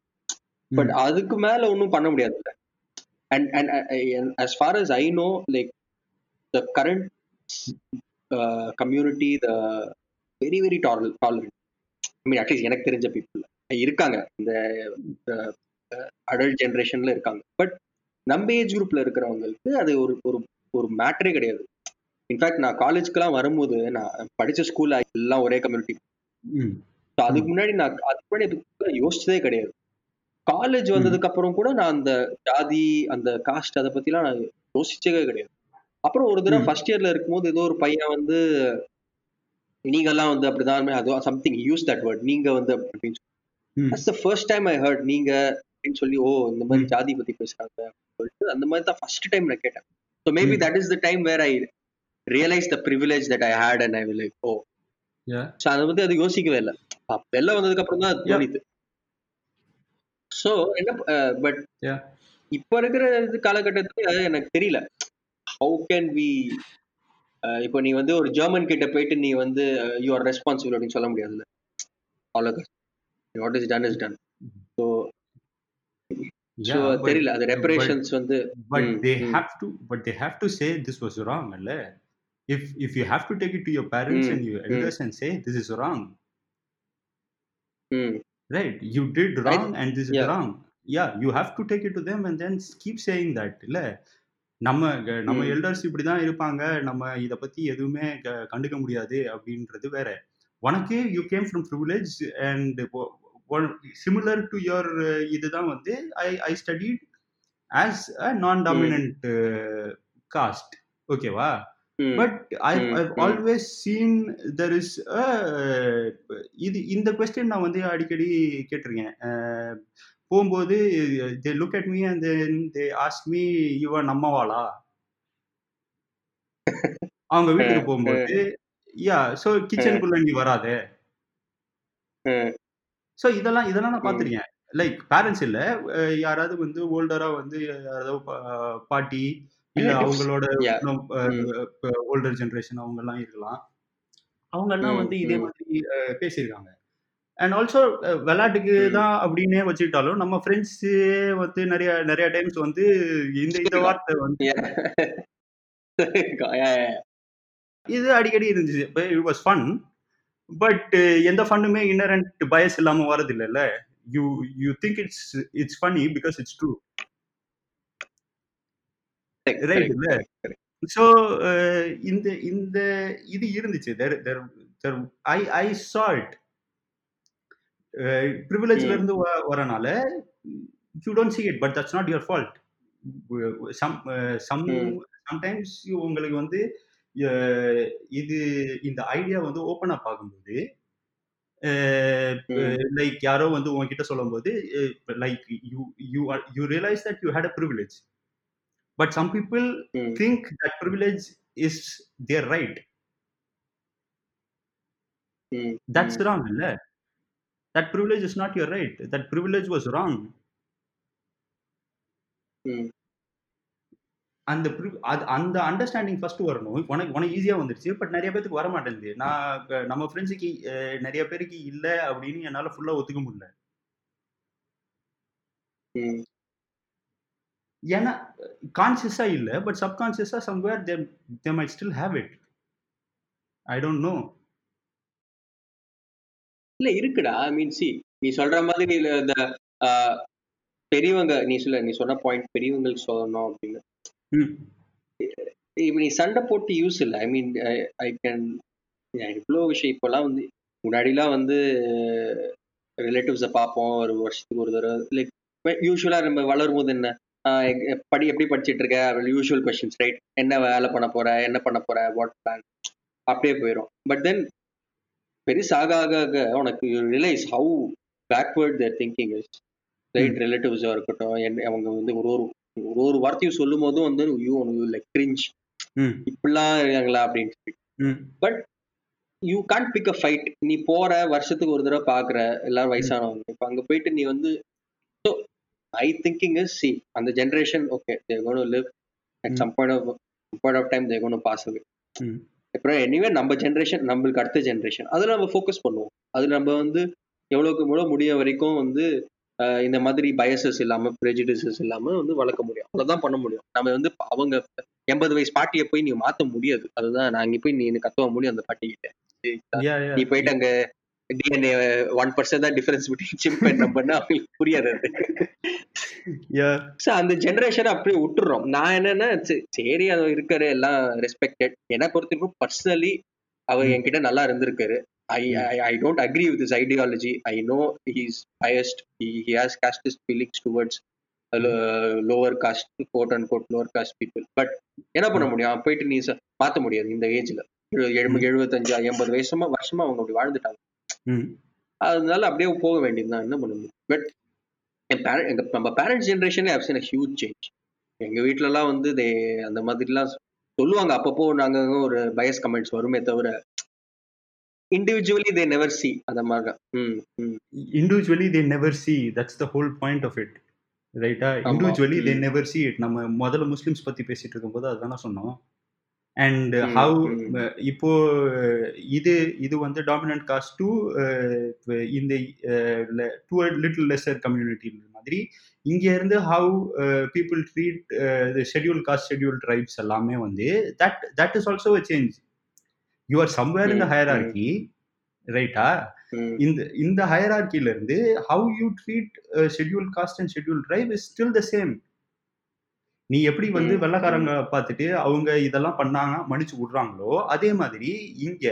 But Mm. அதுக்கு மேல ஒன்றும் பண்ண முடியாது and and, and as far as I know, like the current uh, community, the very very tolerant. tolerant. I mean, at least எனக்கு தெரிஞ்ச people இருக்காங்க இந்த adult ஜென்ரேஷன்ல இருக்காங்க. பட் நம்ம ஏஜ் குரூப்ல இருக்கிறவங்களுக்கு அது ஒரு ஒரு ஒரு மேட்டரே கிடையாது. இன்ஃபேக்ட் நான் காலேஜ்க்குலாம் வரும்போது நான் படிச்ச ஸ்கூல் எல்லாம் ஒரே கம்யூனிட்டி. அதுக்கு முன்னாடி நான் அதுக்கு முன்னாடி யோசிச்சதே கிடையாது. காலேஜ் வந்ததுக்கு அப்புறம் கூட நான் அந்த ஜாதி அந்த காஸ்ட் அதை பத்திலாம் நான் யோசிச்சதே கிடையாது. அப்புறம் ஒரு தடவை. ஃபர்ஸ்ட் இயர்ல இருக்கும்போது ஏதோ ஒரு பையன் வந்து நீங்க எல்லாம் வந்து அப்படிதான் அது சம்திங் யூஸ் தட் வேர்ட் நீங்க வந்து அப்படின்னு ஃபர்ஸ்ட் டைம் ஐ ஹர்ட் நீங்க அப்படின்னு சொல்லி ஓ இந்த மாதிரி ஜாதி பத்தி பேசுறாங்க அப்படின்னு சொல்லிட்டு அந்த மாதிரி தான் ஃபர்ஸ்ட் டைம் நான் கேட்டேன். So maybe. That is the time where I realise the privilege that I had and I will oh Yeah. So அதை வந்து அது யோசிக்கவே இல்லை. வெளில வந்ததுக்கு அப்புறம் தான். தோணிது. ஸோ என்ன பட். இப்ப இருக்கிற இது காலகட்டத்துல எனக்கு தெரியல. ஹவு கேன் வி இப்போ நீ வந்து ஒரு ஜெர்மன் கிட்ட போயிட்டு நீ வந்து யூ ஆர் ரெஸ்பான்சிபிள் அப்படின்னு சொல்ல முடியாதுல்ல. அவ்வளோ what is done is done so so தெரியல அது ரெப்பரேஷன்ஸ் வந்து but Mm, they mm. have to but they have to say this was wrong அல்ல if if you have to take it to your parents Mm, and your elders and say this is wrong ம் right you did wrong and this is yeah. wrong yeah you have to take it to them and then keep saying that இல்ல நம்ம நம்ம Mm. Elders இப்படிதான் இருப்பாங்க நம்ம இத பத்தி எதுவுமே கண்டுக்க முடியாது அப்படின்றது வேற உனக்கு you came from privilege and similar to your இதுதான் வந்து I I studied as a non dominant caste ஓகேவா but I. Always seen there is இது இந்த கொஸ்டின் நான் வந்து அடிக்கடி கேட்டிருக்கேன். போகும்போது they look at me and then they ask me இவன் நம்மவாளா அவங்க வீட்டுக்கு போகும்போது யா ஸோ கிச்சனுக்குள்ள நீ வராத. ஸோ இதெல்லாம் இதெல்லாம் நான். பார்த்துருக்கேன் லைக் பேரண்ட்ஸ் இல்ல யாராவது வந்து ஓல்டரா வந்து யாராவது பாட்டி இல்ல. அவங்களோட. ஓல்டர் ஜெனரேஷன் அவங்க எல்லாம் இருக்கலாம் அவங்க எல்லாம் வந்து இதே. மாதிரி பேசியிருக்காங்க அண்ட் ஆல்சோ விளையாட்டுக்கு. தான் அப்படின்னே வச்சுக்கிட்டாலும் நம்ம ஃப்ரெண்ட்ஸ் வந்து நிறைய நிறைய டைம்ஸ் வந்து இந்த இந்த வார்த்தை வந்து. இது அடிக்கடி இருந்துச்சு இட் வாஸ் ஃபன் பட் எந்த ஃபன்னுமே இன்னரண்ட் பயஸ் இல்லாம வரது இல்லைல்ல you you think it's it's funny because it's true right இல்ல. ஸோ இந்த இந்த இது இருந்துச்சு there there there I I salt ப்ரிவிலேஜ்ல ம். இருந்து வரனால you don't see it but that's not your fault some some. Sometimes உங்களுக்கு வந்து இது இந்த ஐடியா வந்து ஓப்பன் அப் ஆகும்போது ம். லைக் யாரோ வந்து உங்ககிட்ட சொல்லும்போது like you you you realise that you had a privilege but some people hmm. think that privilege is their right. ம். That's ம். wrong, இல்ல? That privilege is not your right. That privilege was wrong. ம். அந்த அது- அந்த understanding first வரணும். உனக்கு உனக்கு ஈஸியா வந்துருச்சு பட் நிறைய பேருக்கு வர மாட்டேங்குது நான் நம்ம ஃப்ரெண்ட்ஸுக்கு நிறைய பேருக்கு இல்ல அப்படின்னு என்னால ஃபுல்லா ஒத்துக்க முடியல. ம். ஏன்னா கான்சியஸா இல்ல but சப்கான்சியஸா somewhere they they might still have it I don't know இல்ல இருக்குடா. ஐ மீன் சி நீ சொல்ற மாதிரி இந்த பெரியவங்க நீ சொல்ல நீ சொன்ன பாயிண்ட் பெரியவங்களுக்கு சொல்லணும் அப்படின்னு. இப்ப நீ சண்டை போட்டு யூஸ் இல்லை. ஐ மீன் ஐ கேன் இவ்வளோ விஷயம் இப்போல்லாம் வந்து முன்னாடிலாம் வந்து ரிலேட்டிவ்ஸை பார்ப்போம். ஒரு வருஷத்துக்கு ஒரு தடவை லைக் யூஸ்வலாக நம்ம வளரும் போது என்ன? படி எப்படி படிச்சிட்டு இருக்க? யூஷுவல் கொஸ்டின்ஸ் ரைட் என்ன வேலை பண்ண போற? என்ன பண்ண போற? வாட் பிளான் அப்படியே போயிடும் பட் தென் பெருசாக ஆக ஆக உனக்கு realise how backward their thinking is right ரிலேட்டிவ்ஸாக இருக்கட்டும் என்ன அவங்க வந்து ஒரு ஒரு ஒரு ஒரு வார்த்தையும் சொல்லும் போதும் வந்து ஐயோ லைக் கிரிஞ்ச் இப்படிலாம் இருக்காங்களா அப்படின்னு சொல்லி. But you can't pick a fight நீ போற வருஷத்துக்கு ஒரு தடவை பாக்குற எல்லாரும் வயசானவங்க. இப்ப அங்க போயிட்டு நீ வந்து so I thinking is see அந்த generation okay they gonna live at. Some point of point of time they gonna pass away அப்புறம் எனிவே நம்ம ஜென்ரேஷன் நம்மளுக்கு அடுத்த ஜென்ரேஷன் அதுல நம்ம ஃபோக்கஸ் பண்ணுவோம். அது நம்ம வந்து எவ்வளவுக்கு எவ்வளவு முடிய வரைக்கும் வந்து இந்த மாதிரி பயசஸ் இல்லாம ப்ரெஜிடிசஸ் இல்லாம வந்து வளர்க்க முடியும். அவ்வளவுதான் பண்ண முடியும். நம்ம வந்து அவங்க எண்பது வயசு பாட்டியை போய் நீ மாத்த முடியாது. அதுதான் நான் அங்க போய் நீ கத்துவ முடியும் அந்த பாட்டி கிட்ட யா யா நீ போயிட்டு அங்க டிஎன்ஏ ஒன் பர்சன்ட் தான் டிஃபரன்ஸ் பிட்வீன் சிம்பன் நம்பர்னா அவங்களுக்கு புரியாது So, அந்த ஜென்ரேஷனை அப்படியே விட்டுறோம். நான் என்னன்னா சரி, அது இருக்கிற எல்லாம் ரெஸ்பெக்டட் என்ன பொறுத்திருக்கும் பர்சனலி அவர். என்கிட்ட நல்லா இருந்திருக்காரு. I hmm. I don't agree with is ideology I know he's biased he has caste feelings towards lower caste quote and quote lower caste people but என்ன பண்ண முடியும்? அவன் போயிட்டு நீ மாத்த முடியாது இந்த ஏஜ்ல எழுபது எழுபத்தஞ்சு எண்பது வயசுமா வருஷமா அவங்க அப்படி வாழ்ந்துட்டாங்க. அதனால அப்படியே போக வேண்டியதுதான் என்ன பண்ண முடியும்? பட் என் பேர எங்க நம்ம பேரண்ட்ஸ் ஜென்ரேஷனே ஹவ் சீன் ஹியூஜ் சேஞ்ச் எங்க வீட்ல எல்லாம் வந்து தே அந்த மாதிரிலாம் சொல்லுவாங்க. அப்பப்போ நாங்க ஒரு பயஸ் கமெண்ட்ஸ் வருமே தவிர இண்டிவிஜுவலி தே நெவர் சி அந்த மாதிரி தான் ம். ம் individually they never see that's the whole point of it ரைட்டா. Individually they. Never see it நம்ம முதல்ல முஸ்லிம்ஸ் பத்தி பேசிட்டு இருக்கும்போது அதுதானே சொன்னோம். And how. இப்போ இது இது வந்து டாமினன்ட் காஸ்ட் டு இந்த டு லிட்டில் லெசர் கம்யூனிட்டி மாதிரி இங்க இருந்து how people treat scheduled caste scheduled tribes எல்லாமே வந்து that that is also change you are somewhere in the hierarchy ரைட்டா இந்த இந்த ஹயரார்கில இருந்து how you treat scheduled caste and scheduled tribe is still the same நீ எப்படி வந்து வெள்ளக்காரங்க பார்த்துட்டு அவங்க இதெல்லாம் பண்ணாங்க மன்னிச்சு விடுறாங்களோ அதே மாதிரி இங்க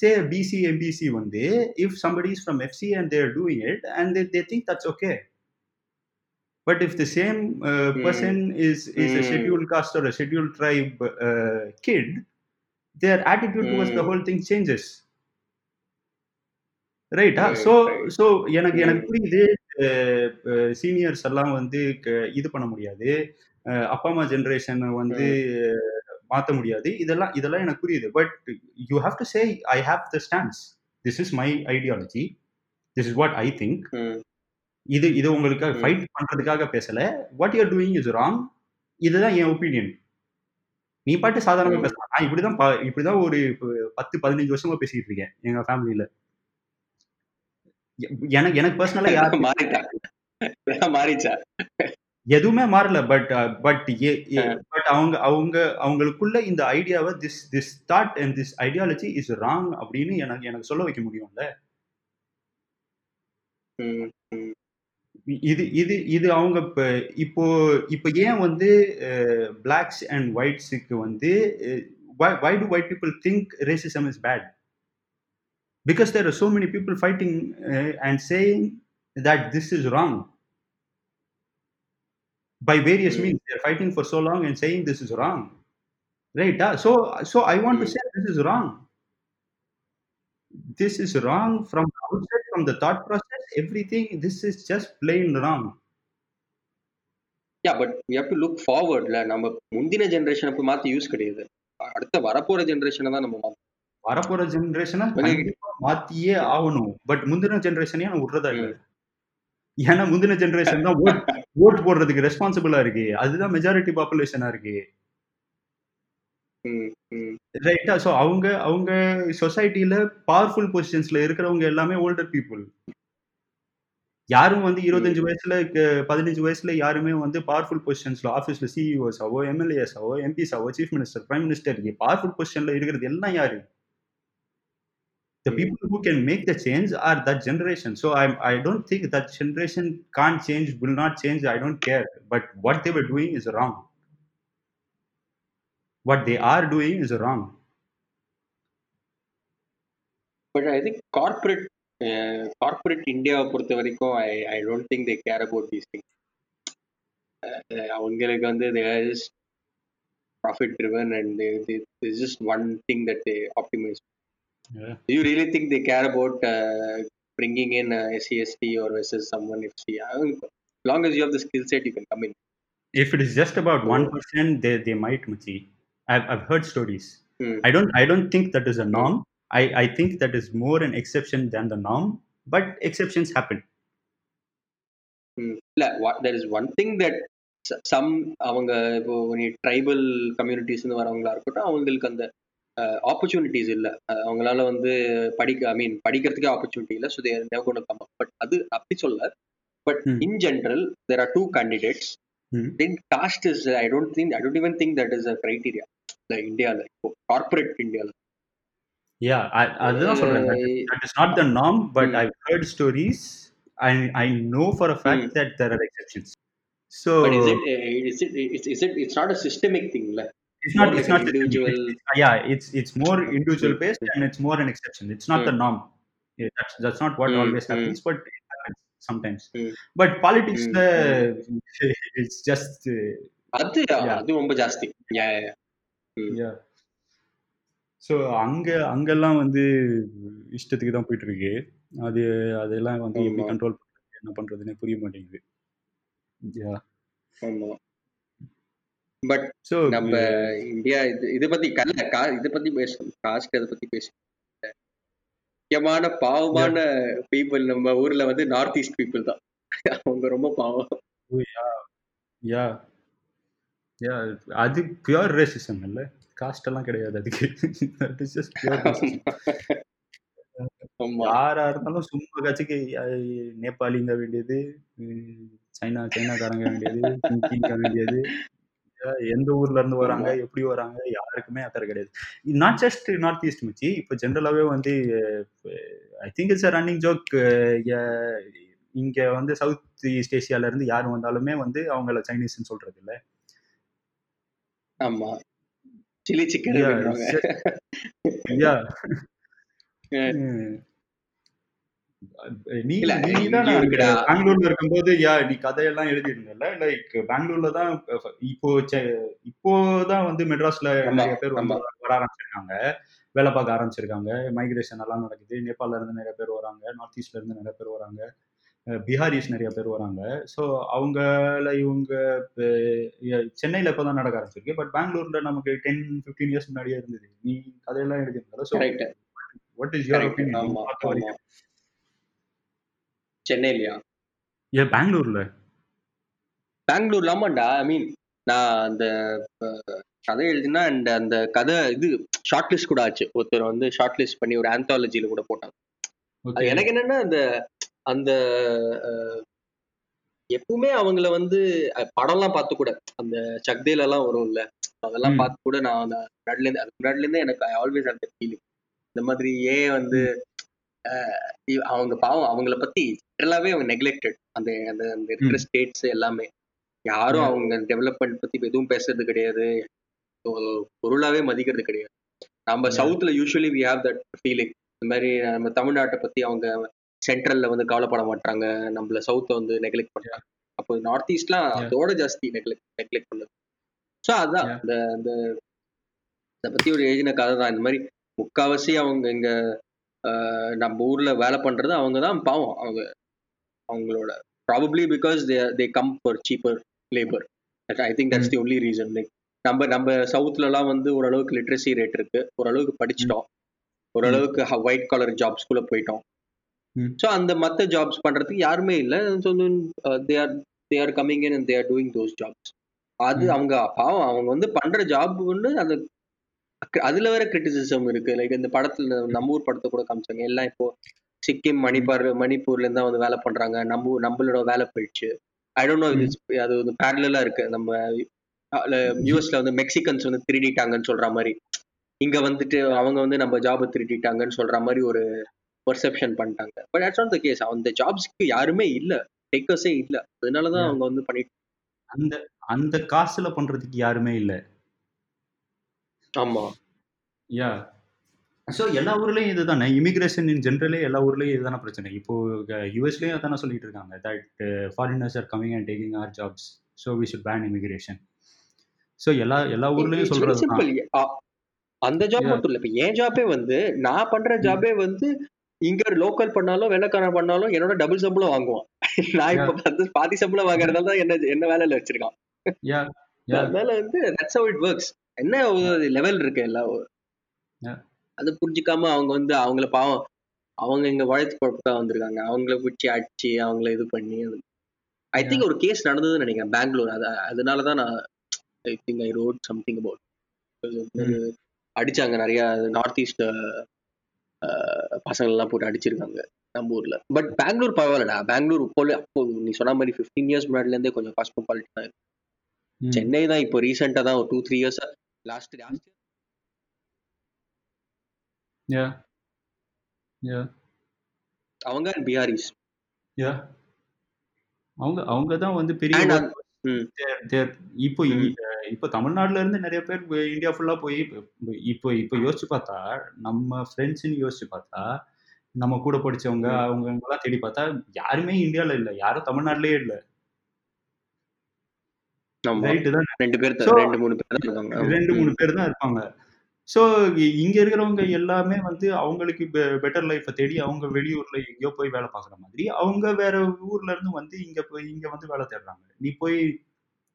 சே பிசி எம்பிசி வந்து if somebody is from FC and they're doing it and they think that's okay but if the same person is is a Mm. scheduled caste or a scheduled tribe uh, kid their attitude towards the Mm. whole thing changes. ரைட்டா Right, so. So எனக்கு Mm. எனக்கு புரியுது. Seniors எல்லாம் வந்து இது பண்ண முடியாது. அப்பா அம்மா ஜென்ரேஷன் வந்து மாற்ற முடியாது. இதெல்லாம் இதெல்லாம் எனக்கு புரியுது. But you have to say I have the stands this is my ideology this is what I think இது இது உங்களுக்கு ம். ஃபைட் பண்றதுக்காக பேசல. What you're doing is wrong இதுதான் என் ஒப்பீனியன் நீ பாட்டு சாதாரணமா. பேசலாம். நான் இப்படிதான் இப்படிதான் ஒரு பத்து பதினஞ்சு வருஷமா பேசிட்டு இருக்கேன் எங்க ஃபேமிலியில எனக்கு எனக்கு பர்சனலா யாரு மாறிட்டா. மாறிச்சா எதுவுமே மாறல பட் பட் பட் அவங்க அவங்க அவங்களுக்குள்ள இந்த ஐடியாவை this this thought and this ideology is wrong அப்படின்னு எனக்கு எனக்கு சொல்ல வைக்க முடியும்ல? இது இது இது அவங்க இப்ப இப்போ இப்போ ஏன் வந்து பிளாக்ஸ் அண்ட் ஒயிட்ஸுக்கு வந்து why do white people think racism is bad because there are so many people fighting and saying that this is wrong by various Mm. means they're fighting for so long and saying this is wrong right ah, so so i want to Mm. say this is wrong this is wrong from the outset from the thought process everything this is just plain wrong. Yeah but we have to look ஃபார்வர்ட்ல நம்ம முந்தின ஜென்ரேஷனை போய் மாத்தி use கிடையாது. அடுத்த வரப்போற ஜென்ரேஷனை தான் நம்ம மாத்தணும். வரப்போற ஜென்ரேஷனை மாத்தியே ஆகணும். பட் முந்தின ஜென்ரேஷனே நான் விடுறதா இல்ல? ஏன்னா முந்தின ஜென்ரேஷன் தான் ஓட் ஓட் போடுறதுக்கு ரெஸ்பான்சிபிளா இருக்கு. அதுதான் மெஜாரிட்டி பாப்புலேஷனா இருக்கு. ரைட்டா ஸோ அவங்க அவங்க சொசைட்டில பவர்ஃபுல் பொசிஷன்ஸ்ல இருக்கிறவங்க எல்லாமே ஓல்டர் பீப்புள் யாரும் வந்து இருபத்தஞ்சு வயசுல பதினஞ்சு வயசுல யாருமே வந்து பவர்ஃபுல் பொசிஷன்ஸ்ல ஆஃபீஸ்ல சிஇஓஸ் ஆவோ எம்எல்ஏஸ் ஆவோ எம்பிஸ் ஆவோ chief minister prime minister powerful பொசிஷன்ல இருக்கிறது எல்லாம் யாரு the Mm. people who can make the change are that generation so i i don't think that generation can't change will not change i don't care but what they were doing is wrong what they are doing is wrong but I think corporate corporate இந்தியாவை பொறுத்த வரைக்கும் I I don't think they care about these thing அவங்களுக்கு வந்து is profit driven and is just one thing that they optimize Yeah. Do you really think they care about uh, bringing in uh, SCST or versus someone FC? I mean, as long as you have the skill set, you can come in. if it is just about one percent, they they might Machi. I've I've heard stories. Hmm. I don't I don't think that is a norm. I I think that is more an exception than the norm. But exceptions happen. Hmm. there is one thing that some அவங்க இப்போ tribal communities வரவங்களா இருக்கட்டும் அவங்களுக்கு அந்த opportunities இல்ல அவங்களால வந்து படிக்க I mean படிக்கிறதுக்கே ஆப்பர்ச்சுனிட்டி இல்ல so there never gonna come but அது அப்படி சொல்ல but. In general there are two candidates. Then caste is I don't think I don't even think that is a criteria இந்தியாவில் இப்போ கார்பரேட் இந்தியாவில் Yeah, I, அதுதான் சொல்றேன். That is, that is not the norm, but Hmm. I've heard stories and I know for a fact Hmm. that there are exceptions. So But is it, uh, is it, is, is it, it's not a systemic thing, like, it's not more it's like not an individual- It's, yeah, it's it's more individual Hmm. based and it's more an exception. It's not the norm. Yeah, that's that's not what Hmm. always Hmm. happens, but it happens sometimes. Hmm. But politics, Hmm. uh, it's just uh, அது Yeah. அது ரொம்ப ஜாஸ்தி Yeah, yeah, yeah. yeah. So அங்க அங்கெல்லாம் வந்து இஷ்டத்துக்கு தான் போயிட்டு இருக்கு அது அதெல்லாம் வந்து எப்படி ஆமா. கண்ட்ரோல் பண்றது என்ன பண்றதுன்னே புரிய மாட்டேங்குது. யா ஆமா. பட் ஸோ நம்ம இந்தியா இது இதை பத்தி கல்ல கா இதை பத்தி பேசணும் காஸ்ட் அதை பத்தி பேச முக்கியமான பாவமான பீப்புள் நம்ம ஊர்ல வந்து நார்த் ஈஸ்ட் பீப்புள் தான். அவங்க ரொம்ப பாவம். யா யா அது பியூர் ரேசிசம் இல்ல? காஸ்ட் எல்லாம் கிடையாது அதுக்கு. யாரா இருந்தாலும் சும்மா கட்சிக்கு நேபாளிங்க வேண்டியது சைனா சைனாக்காரங்க வேண்டியது ஹிந்திங்க வேண்டியது. எந்த ஊர்ல இருந்து வராங்க எப்படி வராங்க யாருக்குமே அக்கறை கிடையாது. நாட் ஜஸ்ட் நார்த் ஈஸ்ட் மச்சி. இப்போ ஜென்ரலாவே வந்து I think it's a running joke இங்க வந்து சவுத் ஈஸ்ட் ஏசியால இருந்து யார் வந்தாலுமே வந்து அவங்கள சைனீஸ்னு சொல்றது இல்ல ஆமா. சில்லி சிக்கன் யா. நீ. பெங்களூர்ல இருக்கும்போது யா நீ கதையெல்லாம் எழுதிருந்தல லைக் பெங்களூர்ல தான் இப்போ இப்போதான் வந்து மெட்ராஸ்ல நிறைய பேர் வந்து. வர ஆரம்பிச்சிருக்காங்க. வேலை பார்க்க ஆரம்பிச்சிருக்காங்க. மைக்ரேஷன் எல்லாம் நடக்குது. நேபாள்ல இருந்து நிறைய பேர் வராங்க. நார்த் ஈஸ்ட்ல இருந்து நிறைய பேர் வராங்க. அஹ் பீகாரிஸ் நிறைய பேர் வராங்க. ஸோ அவங்கள இவங்க சென்னையில இப்போதான் நடக்க ஆரம்பிச்சிருக்கு. பட் பெங்களூர்ல நமக்கு டென் ஃபிஃப்டீன் இயர்ஸ் முன்னாடியே இருந்தது. நீ கதையெல்லாம் எழுதிருந்தால so. What is your opinion சென்னையிலயா? ஏன் பெங்களூர்ல? பெங்களூர்ல ஆமாண்டா. ஐ மீன் நான் அந்த கதை எழுதினா அண்ட் அந்த கதை இது ஷார்ட் லிஸ்ட் கூட ஆச்சு. ஒருத்தர் வந்து ஷார்ட் லிஸ்ட் பண்ணி ஒரு ஆந்தாலஜில கூட போட்டாங்க. அது எனக்கு என்னன்னா அந்த அந்த எப்பவுமே அவங்கள வந்து அஹ், படம்லாம் பார்த்து கூட அந்த சக்தேல எல்லாம் வரும்ல. அதெல்லாம் ம். பார்த்து கூட நான் அந்த முன்னாடில இருந்து அதுக்கு முன்னாடில இருந்தே எனக்கு ஆல்வேஸ் அந்த ஃபீலிங் இந்த மாதிரி ஏன் வந்து அஹ், இ- அவங்க பாவம் அவங்கள பத்தி ஜென்ரலாவே அவங்க நெக்லெக்டட் அந்த அந்த அந்த இருக்கிற ஸ்டேட்ஸ் எல்லாமே. யாரும் Yeah. அவங்க டெவலப்மெண்ட் பத்தி எதுவும் பேசுறது கிடையாது. ஒரு பொருளாவே மதிக்கிறது கிடையாது. நம்ம. சவுத்ல usually we have that feeling இந்த மாதிரி நம்ம தமிழ்நாட்டை பத்தி அவங்க சென்ட்ரல்ல வந்து கவலைப்பட மாட்டாங்க. நம்மள சவுத்தை வந்து நெக்லெக்ட் பண்றாங்க அப்போ நார்த் ஈஸ்ட்லாம். அதோட ஜாஸ்தி நெக்லெக்ட் நெக்லெக்ட் பண்ணுது. ஸோ அதான். இந்த இந்த இதை பத்தி ஒரு எழுதின கதை தான். இந்த மாதிரி முக்காவாசி அவங்க இங்க நம்ம ஊர்ல வேலை பண்றது அவங்க தான் பாவம். அவங்க அவங்களோட probably because they they come for cheaper labour I think that's the only reason like நம்ம நம்ம சவுத்லலாம் வந்து ஓரளவுக்கு லிட்ரஸி ரேட் இருக்கு. ஓரளவுக்கு படிச்சிட்டோம். ஓரளவுக்கு ஒயிட் காலர் ஜாப்ஸ்குள்ள போயிட்டோம். ம். ஸோ அந்த மற்ற ஜாப்ஸ் பண்றதுக்கு யாருமே இல்லை. So they are they are coming in and they are doing those jobs அது ம். அவங்க பாவம் அவங்க வந்து பண்ற ஜாப் வந்து அந்த அதுல வேற கிரிட்டிசிசம் இருக்கு. லைக் இந்த படத்துல நம்ம ஊர் படத்தை கூட காமிச்சாங்க. எல்லாம் இப்போ சிக்கிம் மணிப்பார் மணிப்பூர்ல இருந்தா வந்து வேலை பண்றாங்க. நம்ம நம்மளோட வேலை போயிடுச்சு. ஐ டோன்ட் நோ இது அது வந்து பேரலா இருக்கு. நம்ம யூஎஸ்ல வந்து மெக்சிகன்ஸ் வந்து திருடிட்டாங்கன்னு சொல்ற மாதிரி. இங்க வந்துட்டு அவங்க வந்து நம்ம ஜாபை திருடிட்டாங்கன்னு சொல்ற மாதிரி ஒரு பெர்செப்ஷன் பண்ணிட்டாங்க. But that's not the case அந்த ஜாப்ஸ்க்கு யாருமே இல்ல. டேக்கர்ஸே இல்ல. அதனாலதான். அவங்க வந்து பண்ணிட்டு அந்த அந்த காசுல பண்றதுக்கு யாருமே இல்ல. ஆமா. யா ஸோ எல்லா ஊர்லயும் இதுதானே? இமிகிரேஷன் இன் ஜென்ரலே எல்லா ஊர்லயும் இதுதானே பிரச்சனை? இப்போ யூஎஸ்லயும் அதானே சொல்லிட்டு இருக்காங்க. That foreigners are coming and taking are jobs so we should ban immigration so எல்லா எல்லா ஊர்லயும் சொல்றது அந்த ஜாப். மட்டும் இல்ல. இப்ப என் ஜாபே வந்து நான் பண்ற ஜாபே வந்து இங்க லோக்கல் பண்ணாலும் வெள்ளக்காரன் பண்ணாலும் என்னோட டபுள் சம்பளம் வாங்குவான். நான் இப்ப பாதி சம்பளம் வாங்குறதால தான் என்ன என்ன வேலையில வச்சிருக்கான். அதனால வந்து தட்ஸ் how இட் ஒர்க்ஸ் என்ன ஒரு லெவல் இருக்கு எல்லாம் Yeah. அது புரிஞ்சுக்காம அவங்க வந்து அவங்கள பாவம் அவங்க இங்க வழக்கு குழப்பத்தா வந்திருக்காங்க. அவங்கள பிடிச்சி அடிச்சு அவங்கள இது பண்ணி ஐ திங்க் ஒரு கேஸ் நடந்ததுன்னு நினைக்கிறேன் பெங்களூர். அது அதனாலதான் நான் I think I wrote something about அடிச்சாங்க நிறைய நார்த் ஈஸ்ட் பசங்க எல்லாம் போட்டு அடிச்சிருக்காங்க நம்ம ஊர்ல. பட் பெங்களூர் பரவாயில்லடா. பெங்களூர் போல அப்போ நீ சொன்ன மாதிரி ஃபிஃப்டீன் இயர்ஸ் முன்னாடில இருந்தே கொஞ்சம் காஸ்மோபாலிட்டன் ம். சென்னை தான் இப்போ ரீசெண்டா தான் ஒரு two three years last last yeah yeah அவங்க பிஹாரிஸ் யா அவங்க அவங்க தான் வந்து பெரிய ம். இப்போ ம். இ- இப்போ தமிழ்நாட்டுல இருந்து நிறைய பேர் இந்தியா ஃபுல்லா போய் இப்போ- இப்போ யோசிச்சு பார்த்தா நம்ம ஃப்ரெண்ட்ஸ்னு யோசிச்சு பார்த்தா நம்ம கூட படிச்சவங்க ம். அவங்க எல்லாம் தேடி பார்த்தா யாருமே இந்தியால இல்ல யாரும் தமிழ்நாட்டிலேயே இல்ல ஆமா ரைட்டு தான் பேர் பேர் இருக்காங்க ஆமா. ரெண்டு ம். மூணு பேர் தான் இருப்பாங்க ஸோ இங்க இருக்கிறவங்க எல்லாமே வந்து அவங்களுக்கு பெட்டர் லைஃப்பை தேடி அவங்க வெளியூர்ல எங்கேயோ போய் வேலை பார்க்குற மாதிரி அவங்க வேற ஊர்ல இருந்து வந்து இங்க போய் இங்க வந்து வேலை தேடுறாங்க. நீ போய்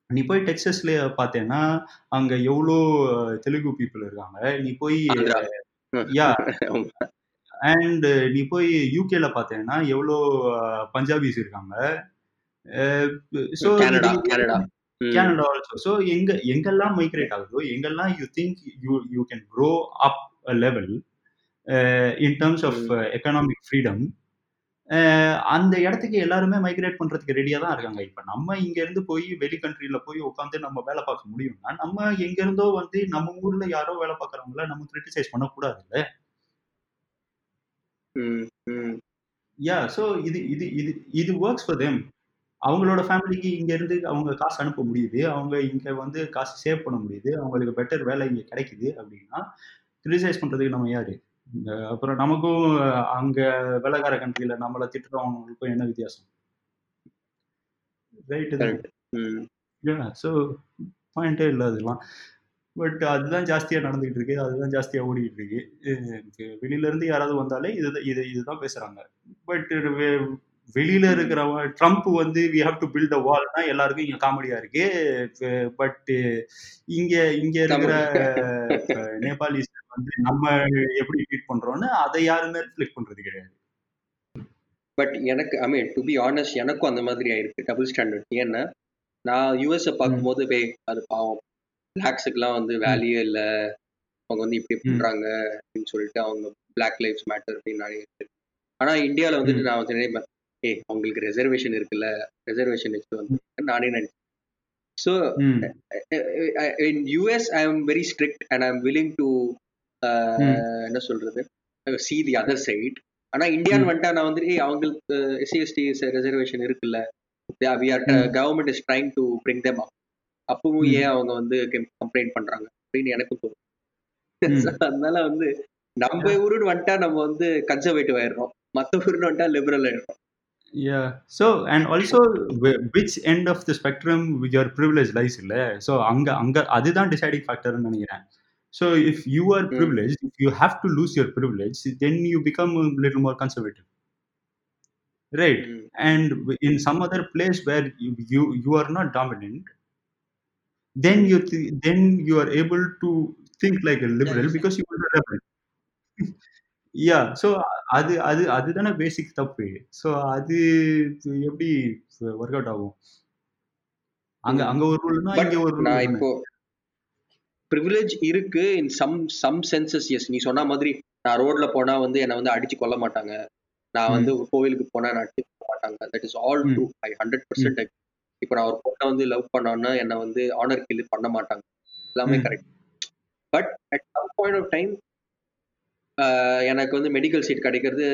நீ போய் டெக்ஸஸ்ல பார்த்தேன்னா அங்க எவ்வளோ தெலுங்கு பீப்புள் இருக்காங்க. நீ போய் யா அண்ட் நீ போய் யூகேல பார்த்தேன்னா எவ்வளோ பஞ்சாபிஸ் இருக்காங்க. ஸோ கனடா ஆல்சோ ஸோ எங்க எங்கெல்லாம் மைக்ரேட் ஆகுதோ எங்கெல்லாம் you think you you can grow up a level in terms of economic freedom அந்த இடத்துக்கு எல்லாருமே மைக்ரேட் பண்றதுக்கு ரெடியா தான் இருக்காங்க. இப்ப நம்ம இங்க இருந்து போய் வெளி கண்ட்ரில போய் உட்காந்து நம்ம வேலை பார்க்க முடியும்னா நம்ம எங்க இருந்தோ வந்து நம்ம ஊர்ல யாரோ வேலை பார்க்கறவங்கள நம்ம கிரிட்டிசைஸ் பண்ணக்கூடாது இல்ல யா ஸோ இது இது இது இது ஒர்க்ஸ் ஃபார் தெம் அவங்களோட ஃபேமிலிக்கு இங்க இருந்து அவங்க காசு அனுப்ப முடியுது. அவங்க இங்க வந்து காசு சேவ் பண்ண முடியுது. அவங்களுக்கு பெட்டர் வேலை இங்க கிடைக்குது அப்படின்னா கிரிட்டிசைஸ் பண்றதுக்கு நம்ம யாரு? அப்புறம் நமக்கும் அங்க வேலைக்கார கண்ட்ரியில நம்மள திட்டுறவங்களுக்கும் என்ன வித்தியாசம்? ரைட்டு ஸோ பாயிண்டே இல்லை அதெல்லாம். பட் அதுதான் ஜாஸ்தியாக நடந்துகிட்டு இருக்கு. அதுதான் ஜாஸ்தியாக ஓடிக்கிட்டு இருக்கு. வெளியில இருந்து யாராவது வந்தாலே இது இது இதுதான் பேசுறாங்க. பட் வெளியில இருக்கிறவங்க ட்ரம்ப் வந்து we have to build a வால்னா எல்லாருக்கும் இங்க காமெடியா இருக்கு. பட் இங்க இங்க இருக்கிற நேபாளிஸ் வந்து நம்ம எப்படி ட்ரீட் பண்றோம்னு அதை யாருமே ரிஃப்ளெக்ட் பண்றது கிடையாது. பட் எனக்கு I mean to be honest எனக்கும் அந்த மாதிரி ஆயிருக்கு. டபுள் ஸ்டாண்டர்ட் ஏன்னா நான் யூஎஸ்ஐ பார்க்கும்போது பே அது பாவம். பிளாக்ஸுக்குலாம் வந்து வேல்யூ இல்லை. அவங்க வந்து இப்படி பண்றாங்க அப்படின்னு சொல்லிட்டு அவங்க பிளாக் லைஃப்ஸ் மேட்டர் அப்படின்னு நினைக்கிறேன் ஆனா இந்தியாவில் வந்துட்டு நான் வந்து நினைப்பேன் ஏ அவங்களுக்கு ரெசர்வேஷன் இருக்குல்ல? ரெசர்வேஷன் வச்சு வந்து நானே நினைச்சேன். So in US I am very strict and I am willing to என்ன சொல்றது? சி தி அதர் சைட் ஆனா இந்தியான்னு வந்துட்டா நான் வந்து ஏ அவங்களுக்கு எஸ்சிஎஸ்டி ரெசர்வேஷன் இருக்குல்ல? We are government is trying to bring them up அப்பவும் ஏன் அவங்க வந்து கம்ப்ளைண்ட் பண்றாங்க? அப்படின்னு எனக்கும் தோணும் அதனால வந்து நம்ம ஊருன்னு வந்துட்டா நம்ம வந்து கன்சர்வேட்டிவ் ஆயிடுறோம். மற்ற ஊருன்னு வந்துட்டா லிபரல் ஆயிடுறோம். Yeah. So and also which end of the spectrum your privilege lies இல்ல so அங்க அங்க அதுதான் deciding factor நினைக்கிறேன் so if you are privileged if you have to lose your privilege then you become a little more conservative right mm. and in some other place where you, you you are not dominant then you th- then you are able to think like a liberal because you are a rebel Yeah so அது அது அதுதானே பேசிக் தப்பு. So அது எப்படி work out ஆகும்? அங்க அங்க ஒரு ரூல்னா இங்க ஒரு ரூல் நான் இப்போ ப்ரிவிலேஜ் இருக்கு in some some senses as நீ சொன்ன மாதிரி நான் ரோட்ல போனா வந்து என்னை வந்து அடிச்சு கொல்ல மாட்டாங்க. நான் வந்து கோவிலுக்கு போனா நான் அடிச்சு கொல்ல மாட்டாங்க. That is all true I hundred percent இப்போ நான் ஒரு பொண்ணை வந்து லவ் பண்ணோன்னா என்னை வந்து ஆனர் கில் பண்ண மாட்டாங்க. எல்லாமே correct but at some point of time எனக்கு வந்து மெடிக்கல் சீட் கிடைக்கிறது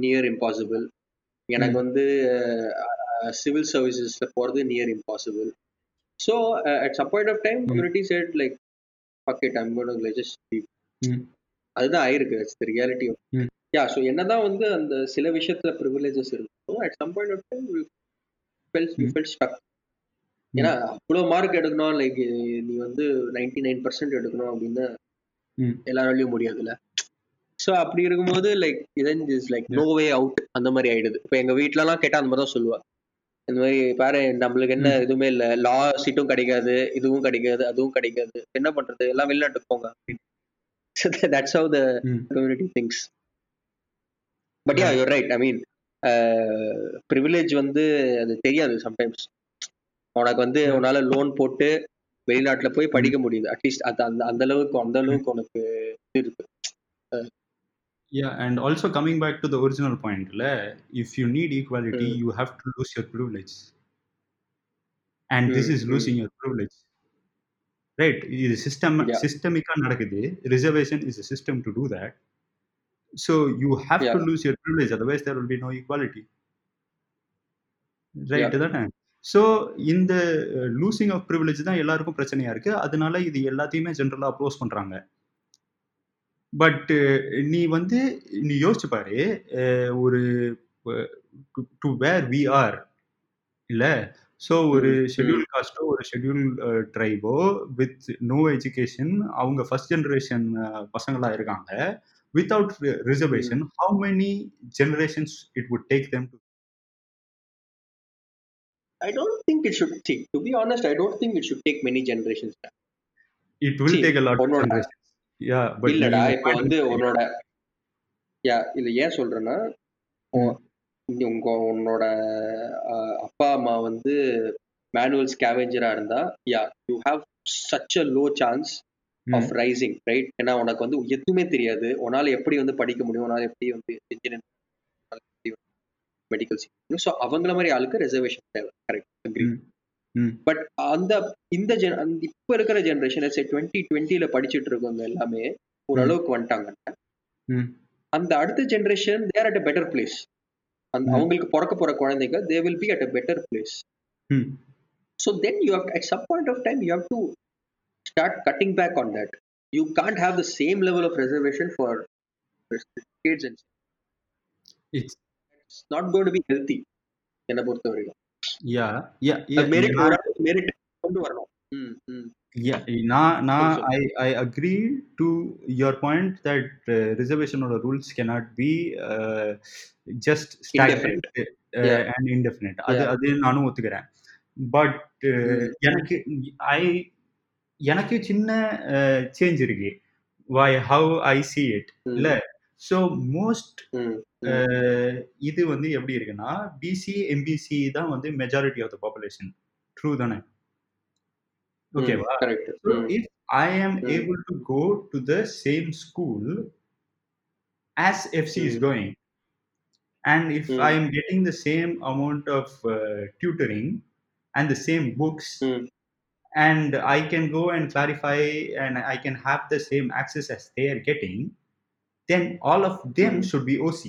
நியர் இம்பாசிபிள் எனக்கு வந்து சிவில் சர்வீசஸ்ல போகிறது near impossible so at some point of time community side like bucket just அதுதான் ஆயிருக்கு. It's the reality yeah so என்னதான் வந்து அந்த சில விஷயத்துல ப்ரிவிலேஜஸ் இருக்கும் at some point of time fell stuck ஏன்னா அவ்வளோ மார்க் எடுக்கணும் லைக் நீ வந்து நைன்டி நைன் பர்சன்ட் எடுக்கணும் அப்படின்னு எல்லாராலையும் முடியாதுல்ல? ஸோ அப்படி இருக்கும்போது லைக் இதன் is like no way out அந்த மாதிரி ஆயிடுது. இப்போ எங்க வீட்லலாம் கேட்டால் அந்த மாதிரி தான் சொல்லுவா இந்த மாதிரி பாரு நம்மளுக்கு என்ன எதுவுமே இல்லை. லா சீட்டும் கிடைக்காது இதுவும் கிடைக்காது அதுவும் கிடைக்காது. என்ன பண்றது? எல்லாம் வெளிநாட்டுக்கு போங்க. That's how the community things but yeah you're right I mean privilege வந்து அது தெரியாது சம்டைம்ஸ் உனக்கு வந்து உன்னால லோன் போட்டு வெளிநாட்டுல போய் படிக்க முடியுது. அட்லீஸ்ட் அது அந்த அந்த அளவுக்கு அந்த அளவுக்கு உனக்கு இருக்கு. Yeah, and also coming back to the original point, if you need equality, mm. you have to lose your privilege. And mm. this is losing mm. your privilege. Right? It is system yeah. systemic reservation is a system to do that. So you have yeah. to lose your privilege, otherwise there will be no equality. Right? Yeah. So இந்த losing of privilege தான் எல்லாருக்கும் பிரச்சனையா இருக்கு அதனால இது எல்லாத்தையுமே ஜென்ரலாக அப்ரோஸ் பண்றாங்க பட் நீ வந்து நீ யோசிச்சு பாரு ஒரு டு வேர் வி ஆர் இல்ல ஸோ ஒரு. ஷெட்யூல் காஸ்ட்டோ ஒரு ஷெட்யூல் ட்ரைபோ வித் நோ எஜுகேஷன் அவங்க ஃபர்ஸ்ட் ஜெனரேஷன் பசங்களா இருக்காங்க without reservation how many generations it would take them to I don't think it should take. To be honest, I don't think it should take many generations. It will See, lot of உன்னோட- generations yeah but இல்லடா இப்போ வந்து உன்னோட யா இல்ல ஏன் சொல்றேன்னா உங்க உன்னோட அப்பா அம்மா வந்து மேனுவல் ஸ்கேவெஞ்சரா இருந்தா yeah you have such a low chance of rising right ஏன்னா உனக்கு வந்து எதுவுமே தெரியாது. உன்னால எப்படி வந்து படிக்க முடியும்? உன்னால எப்படி வந்து இன்ஜினியரிங் மெடிக்கல் ஸோ அவங்கள மாதிரி ஆளுக்கு ரிசர்வேஷன் தேவை. கரெக்ட் அக்ரி பட் அந்த இந்த இப்ப இருக்கிற ஜென்ரேஷன் டுவெண்ட்டி டுவெண்ட்டில படிச்சுட்டு இருக்கவங்க எல்லாமே ஓரளவுக்கு வந்துட்டாங்க. அந்த அடுத்த generation there at a better place அந்த. அவங்களுக்கு பிறக்க போற குழந்தைங்க they will be at a better place so then you have at some point of time you have to start cutting back on that you can't have the same level of reservation for kids and it's not gonna to be healthy என்னை பொறுத்த வரைக்கும் யா யா merit கொண்டு வரணும் நான் நான் So- I I agree to your point that uh, reservation or rules cannot be uh, just stagnant uh, Yeah. and indefinite. அது. அது நானும் ஒத்துக்கிறேன் பட் Mm. எனக்கு ஐ எனக்கு சின்ன சேஞ்ச் இருக்கு why how I see it ம், இல்ல ஸோ மோஸ்ட் ம், இது வந்து எப்படி இருக்குன்னா பிசி எம்பிசி தான் வந்து majority of the population true தானே ஓகேவா correct So if I am Mm. able to go to the same school as FC is Mm. going, and if Mm. I am getting the same amount of uh, tutoring and the same books, Mm. and I can go and clarify and I can have then all of them Mm. should be OC.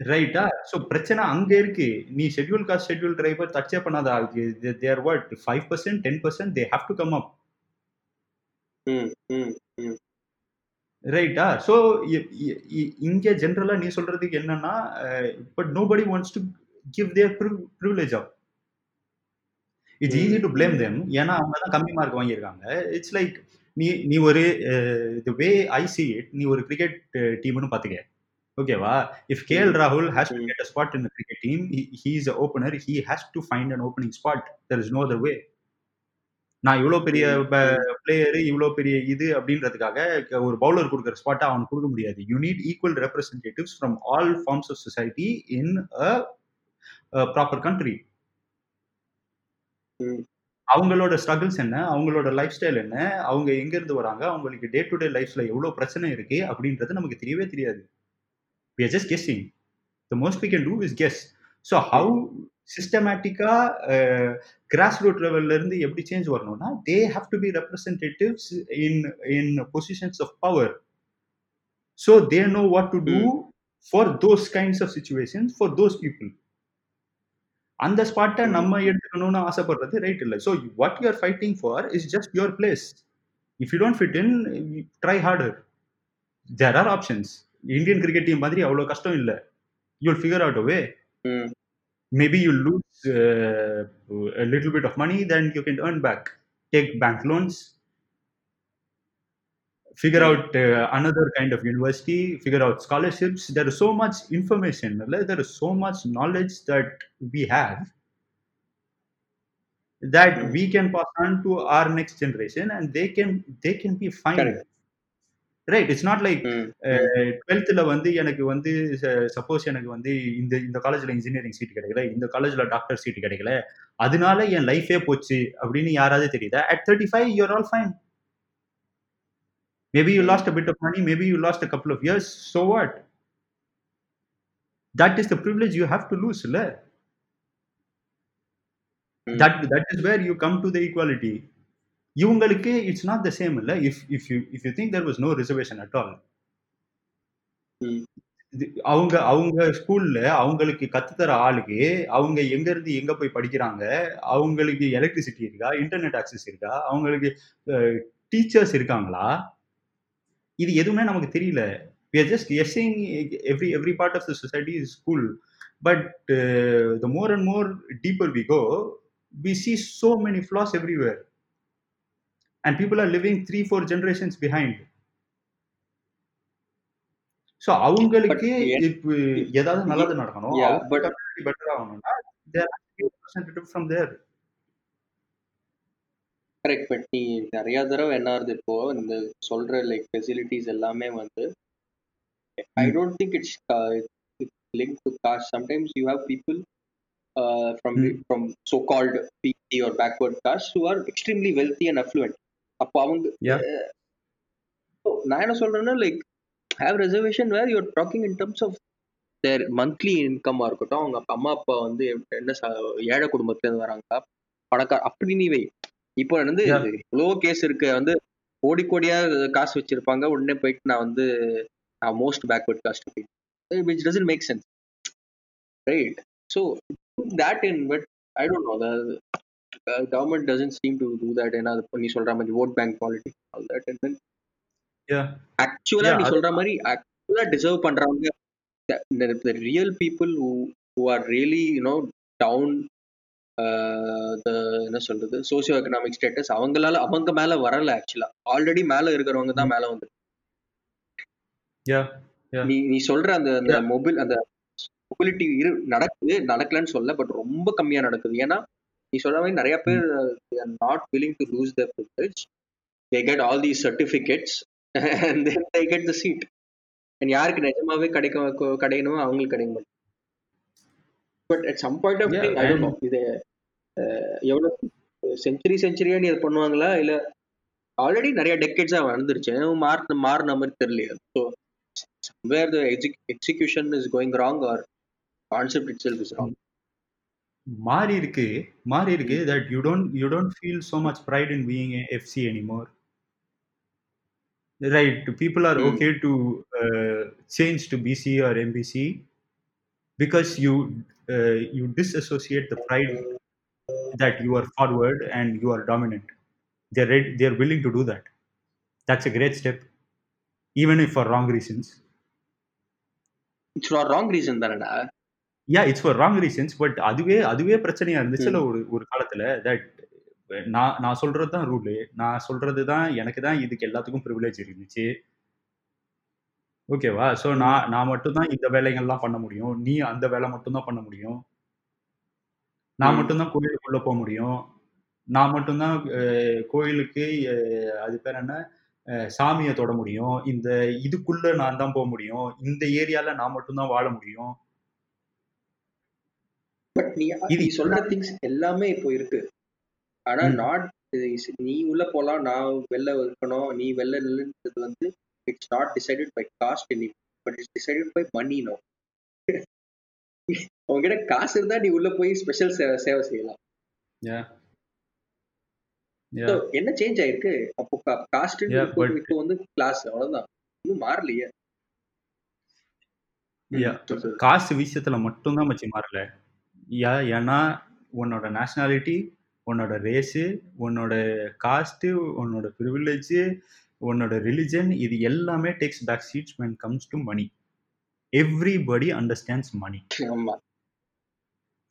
ரைட்டா so பிரச்சனை அங்க இருக்கு. நீ schedule caste schedule driver டச்சே பண்ணாத there what five percent ten percent they have to come up ரைட்டா so இங்க ஜென்ரலா நீ சொல்றதுக்கு என்னன்னா but nobody wants to give their privilege up it's easy to blame them ஏன்னா அவங்க தான் கம்மி மார்க் வாங்கியிருக்காங்க. இட்ஸ் லைக் நீ நீ ஒரு த வே ஐ சி இட் நீ ஒரு கிரிக்கெட் டீம்னு பார்த்துக்க ஓகேவா இஃப் கே எல் ராகுல் has to. Get a spot in cricket team he is a opener he has to find an opening spot there is no other way நான் இவ்வளோ பெரிய பிளேயரு இவ்வளோ பெரிய இது அப்படின்றதுக்காக ஒரு பவுலர் கொடுக்குற ஸ்பாட்டை அவனுக்கு கொடுக்க முடியாது. You need equal representatives from all forms of society in a proper country அவங்களோட ஸ்ட்ரகிள்ஸ் என்ன? அவங்களோட லைஃப் ஸ்டைல் என்ன? அவங்க எங்க இருந்து வராங்க? அவங்களுக்கு டே டு டே லைஃப்ல எவ்வளவு பிரச்சனை இருக்கு? அப்படின்றது நமக்கு தெரியவே தெரியாது. We are just guessing. The most we can do is guess. So how சிஸ்டமேட்டிக்கா கிராஸ் ரூட் லெவல்ல இருந்து எப்படி சேஞ்ச் வரணும்னா they have to be representatives in in positions of power so they know what to do for those kinds of situations for those people அந்த ஸ்பாட்டை நம்ம எடுத்துக்கணும்னு ஆசைப்படுறது ரைட் இல்லை. So what you are fighting for is just your place if you don't fit in try harder there are options Indian cricket team மாதிரி அவ்வளோ கஷ்டம் இல்லை. யூல் ஃபிகர் அவுட் வே ம். Maybe you lose uh, a little bit of money then you can earn back. Take bank loans. Figure Mm. out uh, another kind of university figure out scholarships there is so much information like, there is so much knowledge that we have that Mm. we can pass on to our next generation and they can they can be fine Correct. right it's not like ம் டுவெல்த்தில் வந்து எனக்கு வந்து suppose எனக்கு வந்து இந்த இந்த காலேஜில் இன்ஜினியரிங் சீட் கிடைக்கல இந்த காலேஜில் டாக்டர் சீட் கிடைக்கல அதனால என் லைஃபே போச்சு அப்படின்னு யாராவது தெரியுதா at thirty five you're all fine you lost a bit of money maybe you lost couple of years so what that is the privilege you have to lose இல்ல Mm. That that is where you come to the equality இவங்களுக்கு it's not the same இல்ல. If if you if you think there was no reservation at all அவங்க அவங்க ஸ்கூல்ல அவங்களுக்கு கத்துத்தர ஆளுக்கு அவங்க எங்க இருந்து எங்க போய் படிக்கிறாங்க? அவங்களுக்கு எலக்ட்ரிசிட்டி இருக்கா? இன்டர்நெட் ஆக்சஸ் இருக்கா? அவங்களுக்கு டீச்சர்ஸ் இருக்காங்களா? இது எதுவுமே நமக்கு தெரியல we are just guessing every every part of the society is school But uh, the more and more deeper we go, we see so many flaws everywhere. And people are living three, four generations behind. ஸோ அவங்களுக்கு இப்போ ஏதாவது நல்லது நடக்கணும் better ஆகணும்னா there from there correct but நீ நிறைய தடவை என்ன ஆகுது இப்போ இந்த சொல்ற லைக் ஃபெசிலிட்டிஸ் எல்லாமே வந்து ஐ ம். Don't think it's link to caste sometimes you have people from ம். From so called BT are backward caste who are extremely wealthy and affluent அப்போ அவங்க. அஹ், so நான் என்ன சொல்றேன்னா like have reservation where you're talking in terms of their monthly இன்கம்மா இருக்கட்டும் அவங்க அப்பா- அம்மா அப்பா வந்து என்ன ச- ஏழை குடும்பத்துல இருந்து வராங்க பணக்கார அப்படி நீ வை இப்போ வந்து. இவ்வளோ கேஸ் இருக்கு. வந்து கோடி கோடியா காசு வச்சிருப்பாங்க. உடனே போயிட்டு நான் வந்து நான் most backward caste which doesn't make sense right so that in but I don't know government doesn't seem to do that ஏன்னா அது நீ சொல்ற மாதிரி vote bank politics all that and then. ஆக்சுவலா நீ சொல்ற மாதிரி ஆக்சுவலா டிசர்வ் பண்றவங்க the real people who who are really என்ன சொல்றது? சோசியோ எக்கனாமிக் ஸ்டேட்டஸ் அவங்களால அவங்க மேல வரல ஆக்சுவலா ஆல்ரெடி மேல இருக்கிறவங்க தான் மேல வந்து. நீ நீ சொல்ற அந்த அந்த. மொபைல் அந்த மொபிலிட்டி இரு நடக்குது நடக்கலன்னு சொல்ல பட் ரொம்ப கம்மியா நடக்குது. ஏன்னா நீ சொல்ற மாதிரி நிறைய பேர் not willing to lose their privilege. They get all these certificates and then they get the seat. And யாருக்கு நிஜமாவே கிடைக்க கிடைக்கணுமோ அவங்களுக்கு கிடைக்க but at some point of Yeah, time I don't and- know இது அஹ், எவ்வளவு செஞ்சுரி செஞ்சுரியா நீ இது பண்ணுவாங்களா இல்ல ஆல்ரெடி நிறைய டெக்கேட்ஸா வந்துருச்சு மாறின மாறின மாதிரி தெரியலையா so somewhere the exec- execution is going wrong or concept itself is wrong மாறி இருக்கு மாறி இருக்கு that you don't you don't feel so much pride in being a FC anymore right people are Hmm. okay to uh, change to BC or MBC because you uh, you disassociate the pride that you are forward and you are dominant they're ready, they're willing to do that that's a great step even if for wrong reasons it's for wrong reason தானடா yeah it's for wrong reasons but அதுவே அதுவே பிரச்சனையா இருந்துச்சுல. ஒரு ஒரு காலத்துல that நான் நான் சொல்றது தான் ரூலு நான் சொல்றது தான் எனக்கு தான் இதுக்கு எல்லாத்துக்கும் ப்ரிவிலேஜ் இருந்துச்சு ஓகேவா? ஸோ நான் நான் மட்டும் தான் இந்த வேலைகள்லாம் பண்ண முடியும். நீ அந்த வேலை மட்டும் தான் பண்ண முடியும். நான் ம். மட்டும் தான் கோயிலுக்குள்ள போக முடியும். நான் மட்டும்தான் அஹ், கோயிலுக்கு அது பேர் என்ன? சாமியை தொட முடியும். இந்த இதுக்குள்ள நான் தான் போக முடியும். இந்த ஏரியால நான் மட்டும் தான் வாழ முடியும். பட் நீ இது நீ சொல்ற திங்ஸ் எல்லாமே இப்போ இருக்கு. ஆனா ம். நாட் நீ உள்ள போலாம். நான் வெளில இருக்கணும். நீ வெளில நில்லுன்றது வந்து it's not decided by caste any but it's decided by money no உங்ககிட்ட காசு இருந்தா நீ உள்ள போய் ஸ்பெஷல் சேவை செய்யலாம். Yeah. So, Yeah. என்ன சேஞ்ச் ஆயிருக்கு? அப்போ காஸ்ட் but- இப்போ வந்து கிளாஸ் அவ்வளவுதான். இன்னும் மாறலையே. காசு விஷயத்துல மட்டும்தான் மச்சி மாறல. ஏன்னா உன்னோட நேஷனாலிட்டி உன்னோட ரேஸு உன்னோட காஸ்ட்டு உன்னோட ப்ரிவிலேஜ் உன்னோட ரிலிஜன் இது எல்லாமே takes back seats when comes to money everybody understands money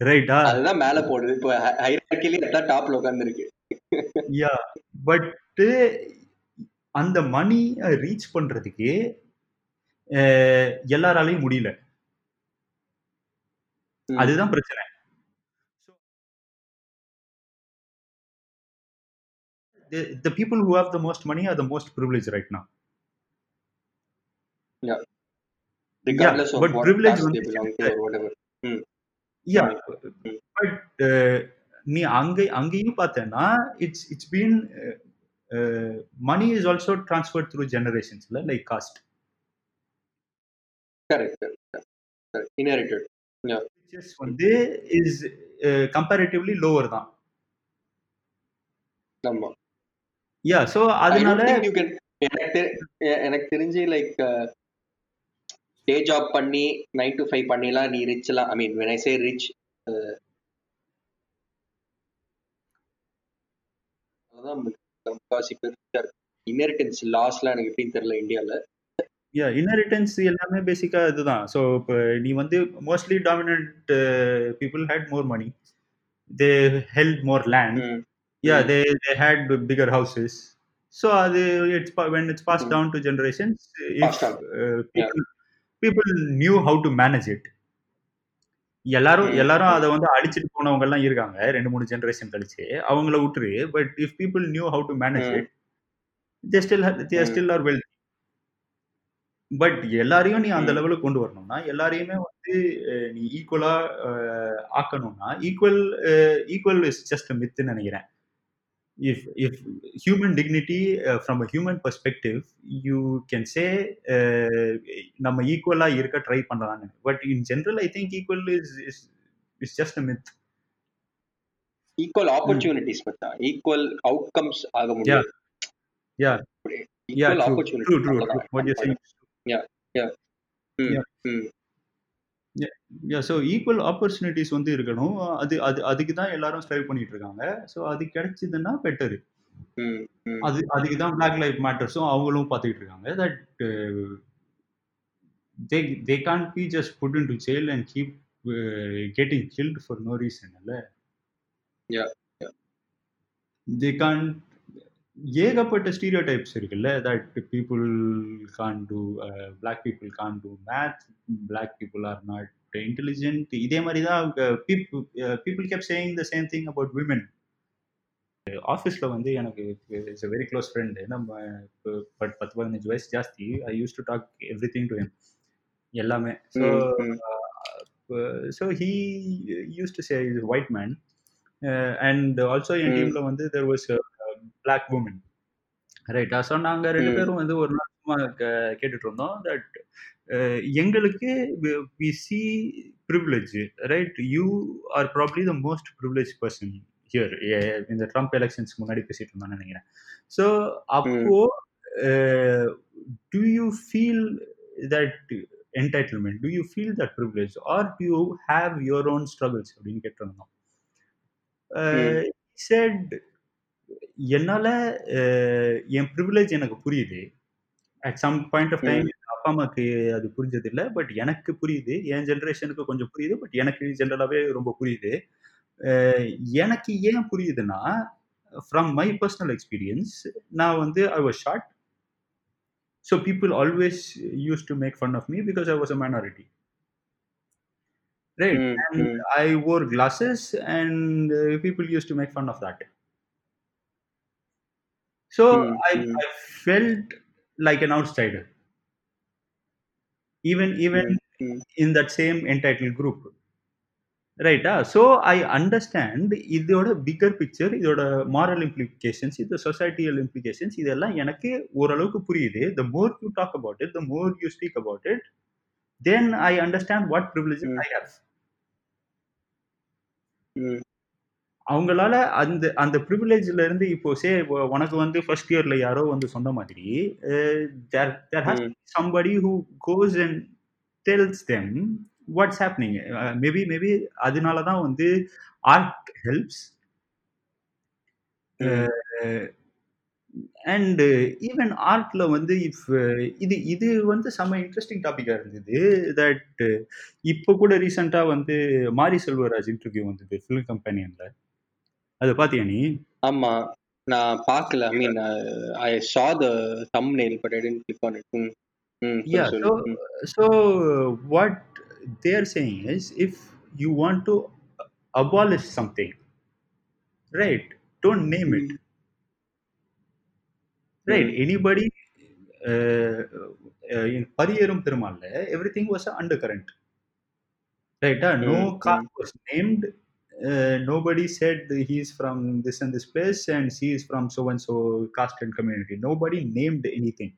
ரைட்டா அதுதான் மேல போடுது. இப்போ ஹைரார்க்கிலே எல்லாம் டாப்ல உட்கார்ந்துருக்கு யா பட் அந்த மணி ரீச் பண்றதுக்கு எல்லாராலையும் முடியல. அதுதான் பிரச்சனை. The, people who have the most money are the most privileged right now regardless Yeah, of but what privilege they belong to or whatever. yeah Mm. but uh, நீ அங்க அங்கேயும் பார்த்தேன்னா it's it's been money is also transfer through ஜெனரேஷன்ஸ்ல like caste. வந்து is comparatively lower தான் ஆமா யா don't அதனால think you can எனக்கு எனக்கு தெரிஞ்சு லைக் டே ஜாப் பண்ணி நைன் டு ஃபைவ் பண்ணிலாம் நீ ரிச் எல்லாம் ஐ mean when I say rich முக்காவாசி பேர் இன்ஹெரிட்டன்ஸ் லாஸ்லாம் எனக்கு எப்படின்னு தெரியல இந்தியாவில் யா இன்ஹெரிட்டன்ஸ் எல்லாமே பேசிக்கா இதுதான். ஸோ இப்போ நீ வந்து mostly dominant people had more money they held more land ம், they they had bigger houses so அது it's. Down to generations if Passed. Yeah. People knew how to manage it எல்லாரும் ம், எல்லாரும் அதை வந்து அடிச்சிட்டு போனவங்க எல்லாம் இருக்காங்க ரெண்டு மூணு ஜெனரேஷன் கழிச்சு. அவங்கள விட்டுரு but if people knew how to manage it they still they still are well but எல்லாரையும் நீ அந்த லெவலுக்கு கொண்டு வரணும்னா எல்லாரையுமே வந்து நீ ஈக்குவலா ஆக்கணும்னா ஈக்குவல் ஈக்குவல் இஸ் ஜஸ்ட் மித்துன்னு நினைக்கிறேன். If if human dignity uh, from a human perspective you can say uh, நம்ம ஈக்குவலா இருக்க ட்ரை பண்ணலாம்னு but in general I think equal is is is just a myth equal opportunities மச்சான் equal outcomes ஆக யா முடியாது. Yeah yeah equal true true true what you saying yeah yeah hmm hmm yeah so equal opportunities வந்து இருக்கணும். அது அது அதுக்கு தான் எல்லாரும் ஸ்ட்ரைவ் பண்ணிட்டு இருக்காங்க ஸோ அது கிடைச்சதுன்னா பெட்டர். ம் ம். அது அதுக்கு தான் பிளாக் லைஃப் மேட்டர்ஸும் அவங்களும் பார்த்துக்கிட்டு இருக்காங்க that they they can be just put in to jail and keep getting guilt for no reason இல்லை? யா யா தே கான் ஏகப்பட்ட ஸ்டீரியோ டைப்ஸ் இருக்குல்ல that people can do black people can do math black people are not intelligent இதே மாதிரி தான் people keep saying the same thing about women ஆஃபீஸில் வந்து எனக்கு it's a very close friend நம்ம but பத்து பதினஞ்சு வயசு ஜாஸ்தி. I use to talk everything to எல்லாமே. So so he use to say is white man and also என் டீமில் வந்து தெர் வாஸ் பிளாக் உமன் ரைட்டா ஸோ நாங்கள் ரெண்டு பேரும் வந்து ஒரு நாள் சும்மா கேட்டுட்டு இருந்தோம் தட் எங்களுக்கு we see privilege right you are probably the most privilege person here இந்த ட்ரம்ப் எலெக்ஷன்ஸ்க்கு முன்னாடி பேசிட்டு இருந்தோம்னு நினைக்கிறேன். ஸோ அப்போ to you feel that entitlement to you feel that privilege or to you have your own struggles அப்படின்னு கேட்டிருந்தோம். Said என்னால என் ப்ரிவிலேஜ் எனக்கு புரியுது. At some point of time அப்பா அம்மாக்கு அது புரிஞ்சது இல்லை பட் எனக்கு புரியுது. என் ஜென்ரேஷனுக்கு கொஞ்சம் புரியுது. பட் எனக்கு ஜென்ரலாகவே ரொம்ப புரியுது. எனக்கு ஏன் புரியுதுன்னா ஃப்ரம் மை பர்சனல் எக்ஸ்பீரியன்ஸ் நான் வந்து I was short so people always use to make fun of me because I was a minority right? Hmm and ம். I wore glasses and uh, people used to make fun of that so ம் i ம் i felt like an outsider. Even even ம் ம் in that same entitled group. ரைட்டா so I understand இதோட bigger picture இதோட moral implications இது societal implications இதெல்லாம் எனக்கு ஓரளவுக்கு புரியுது. The more you talk about it the more you speak about it then I understand what privilege hmm I have ம் அவங்களால அந்த அந்த ப்ரிவிலேஜ்ல இருந்து இப்போ சே உனக்கு வந்து ஃபர்ஸ்ட் இயர்ல யாரோ வந்து சொன்ன மாதிரி there there has somebody who goes and tells them what's happening maybe maybe அதனால தான் வந்து ஆர்ட் ஹெல்ப்ஸ் அண்ட் ஈவன் ஆர்ட்ல வந்து இஃப் இது இது வந்து செம்ம இன்ட்ரெஸ்டிங் டாபிக்கா இருந்தது. தட் இப்போ கூட ரீசெண்டா வந்து மாரி செல்வராஜ் இன்டர்வியூ வந்தது ஃபிலிம் கம்பெனியன்ல அது பாத்தியா நீ ஆமா நான் பார்க்கல ஐ mean I saw the thumbnail but I didn't click on it ம் ம் சொல்லு Yeah, so so what they're saying is if you want to abolish something, right? Don't name it, right? Anybody uh, uh, in Pariyerum Perumalle, everything was an undercurrent, right? Uh, no ம் ம் caste was named. Uh, nobody said he's from this and this place and she is from so and so caste and community. Nobody named anything.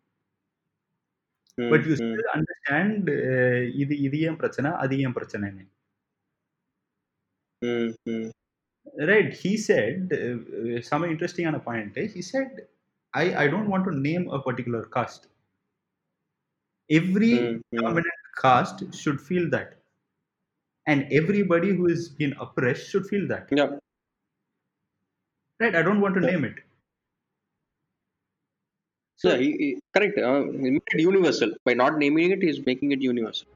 But ம் you ம் still understand uh, இது இது ஏன் பிரச்சனை அது ஏன் பிரச்சனைன்னு ம் ம் right he said uh, uh, some interesting on a point eh, he said i i don't want to name a particular and everybody who is been oppressed should feel that yeah right i don't want to yeah name it Yeah, he, he, correct. Uh, made it universal. By not naming it, he's making it universal.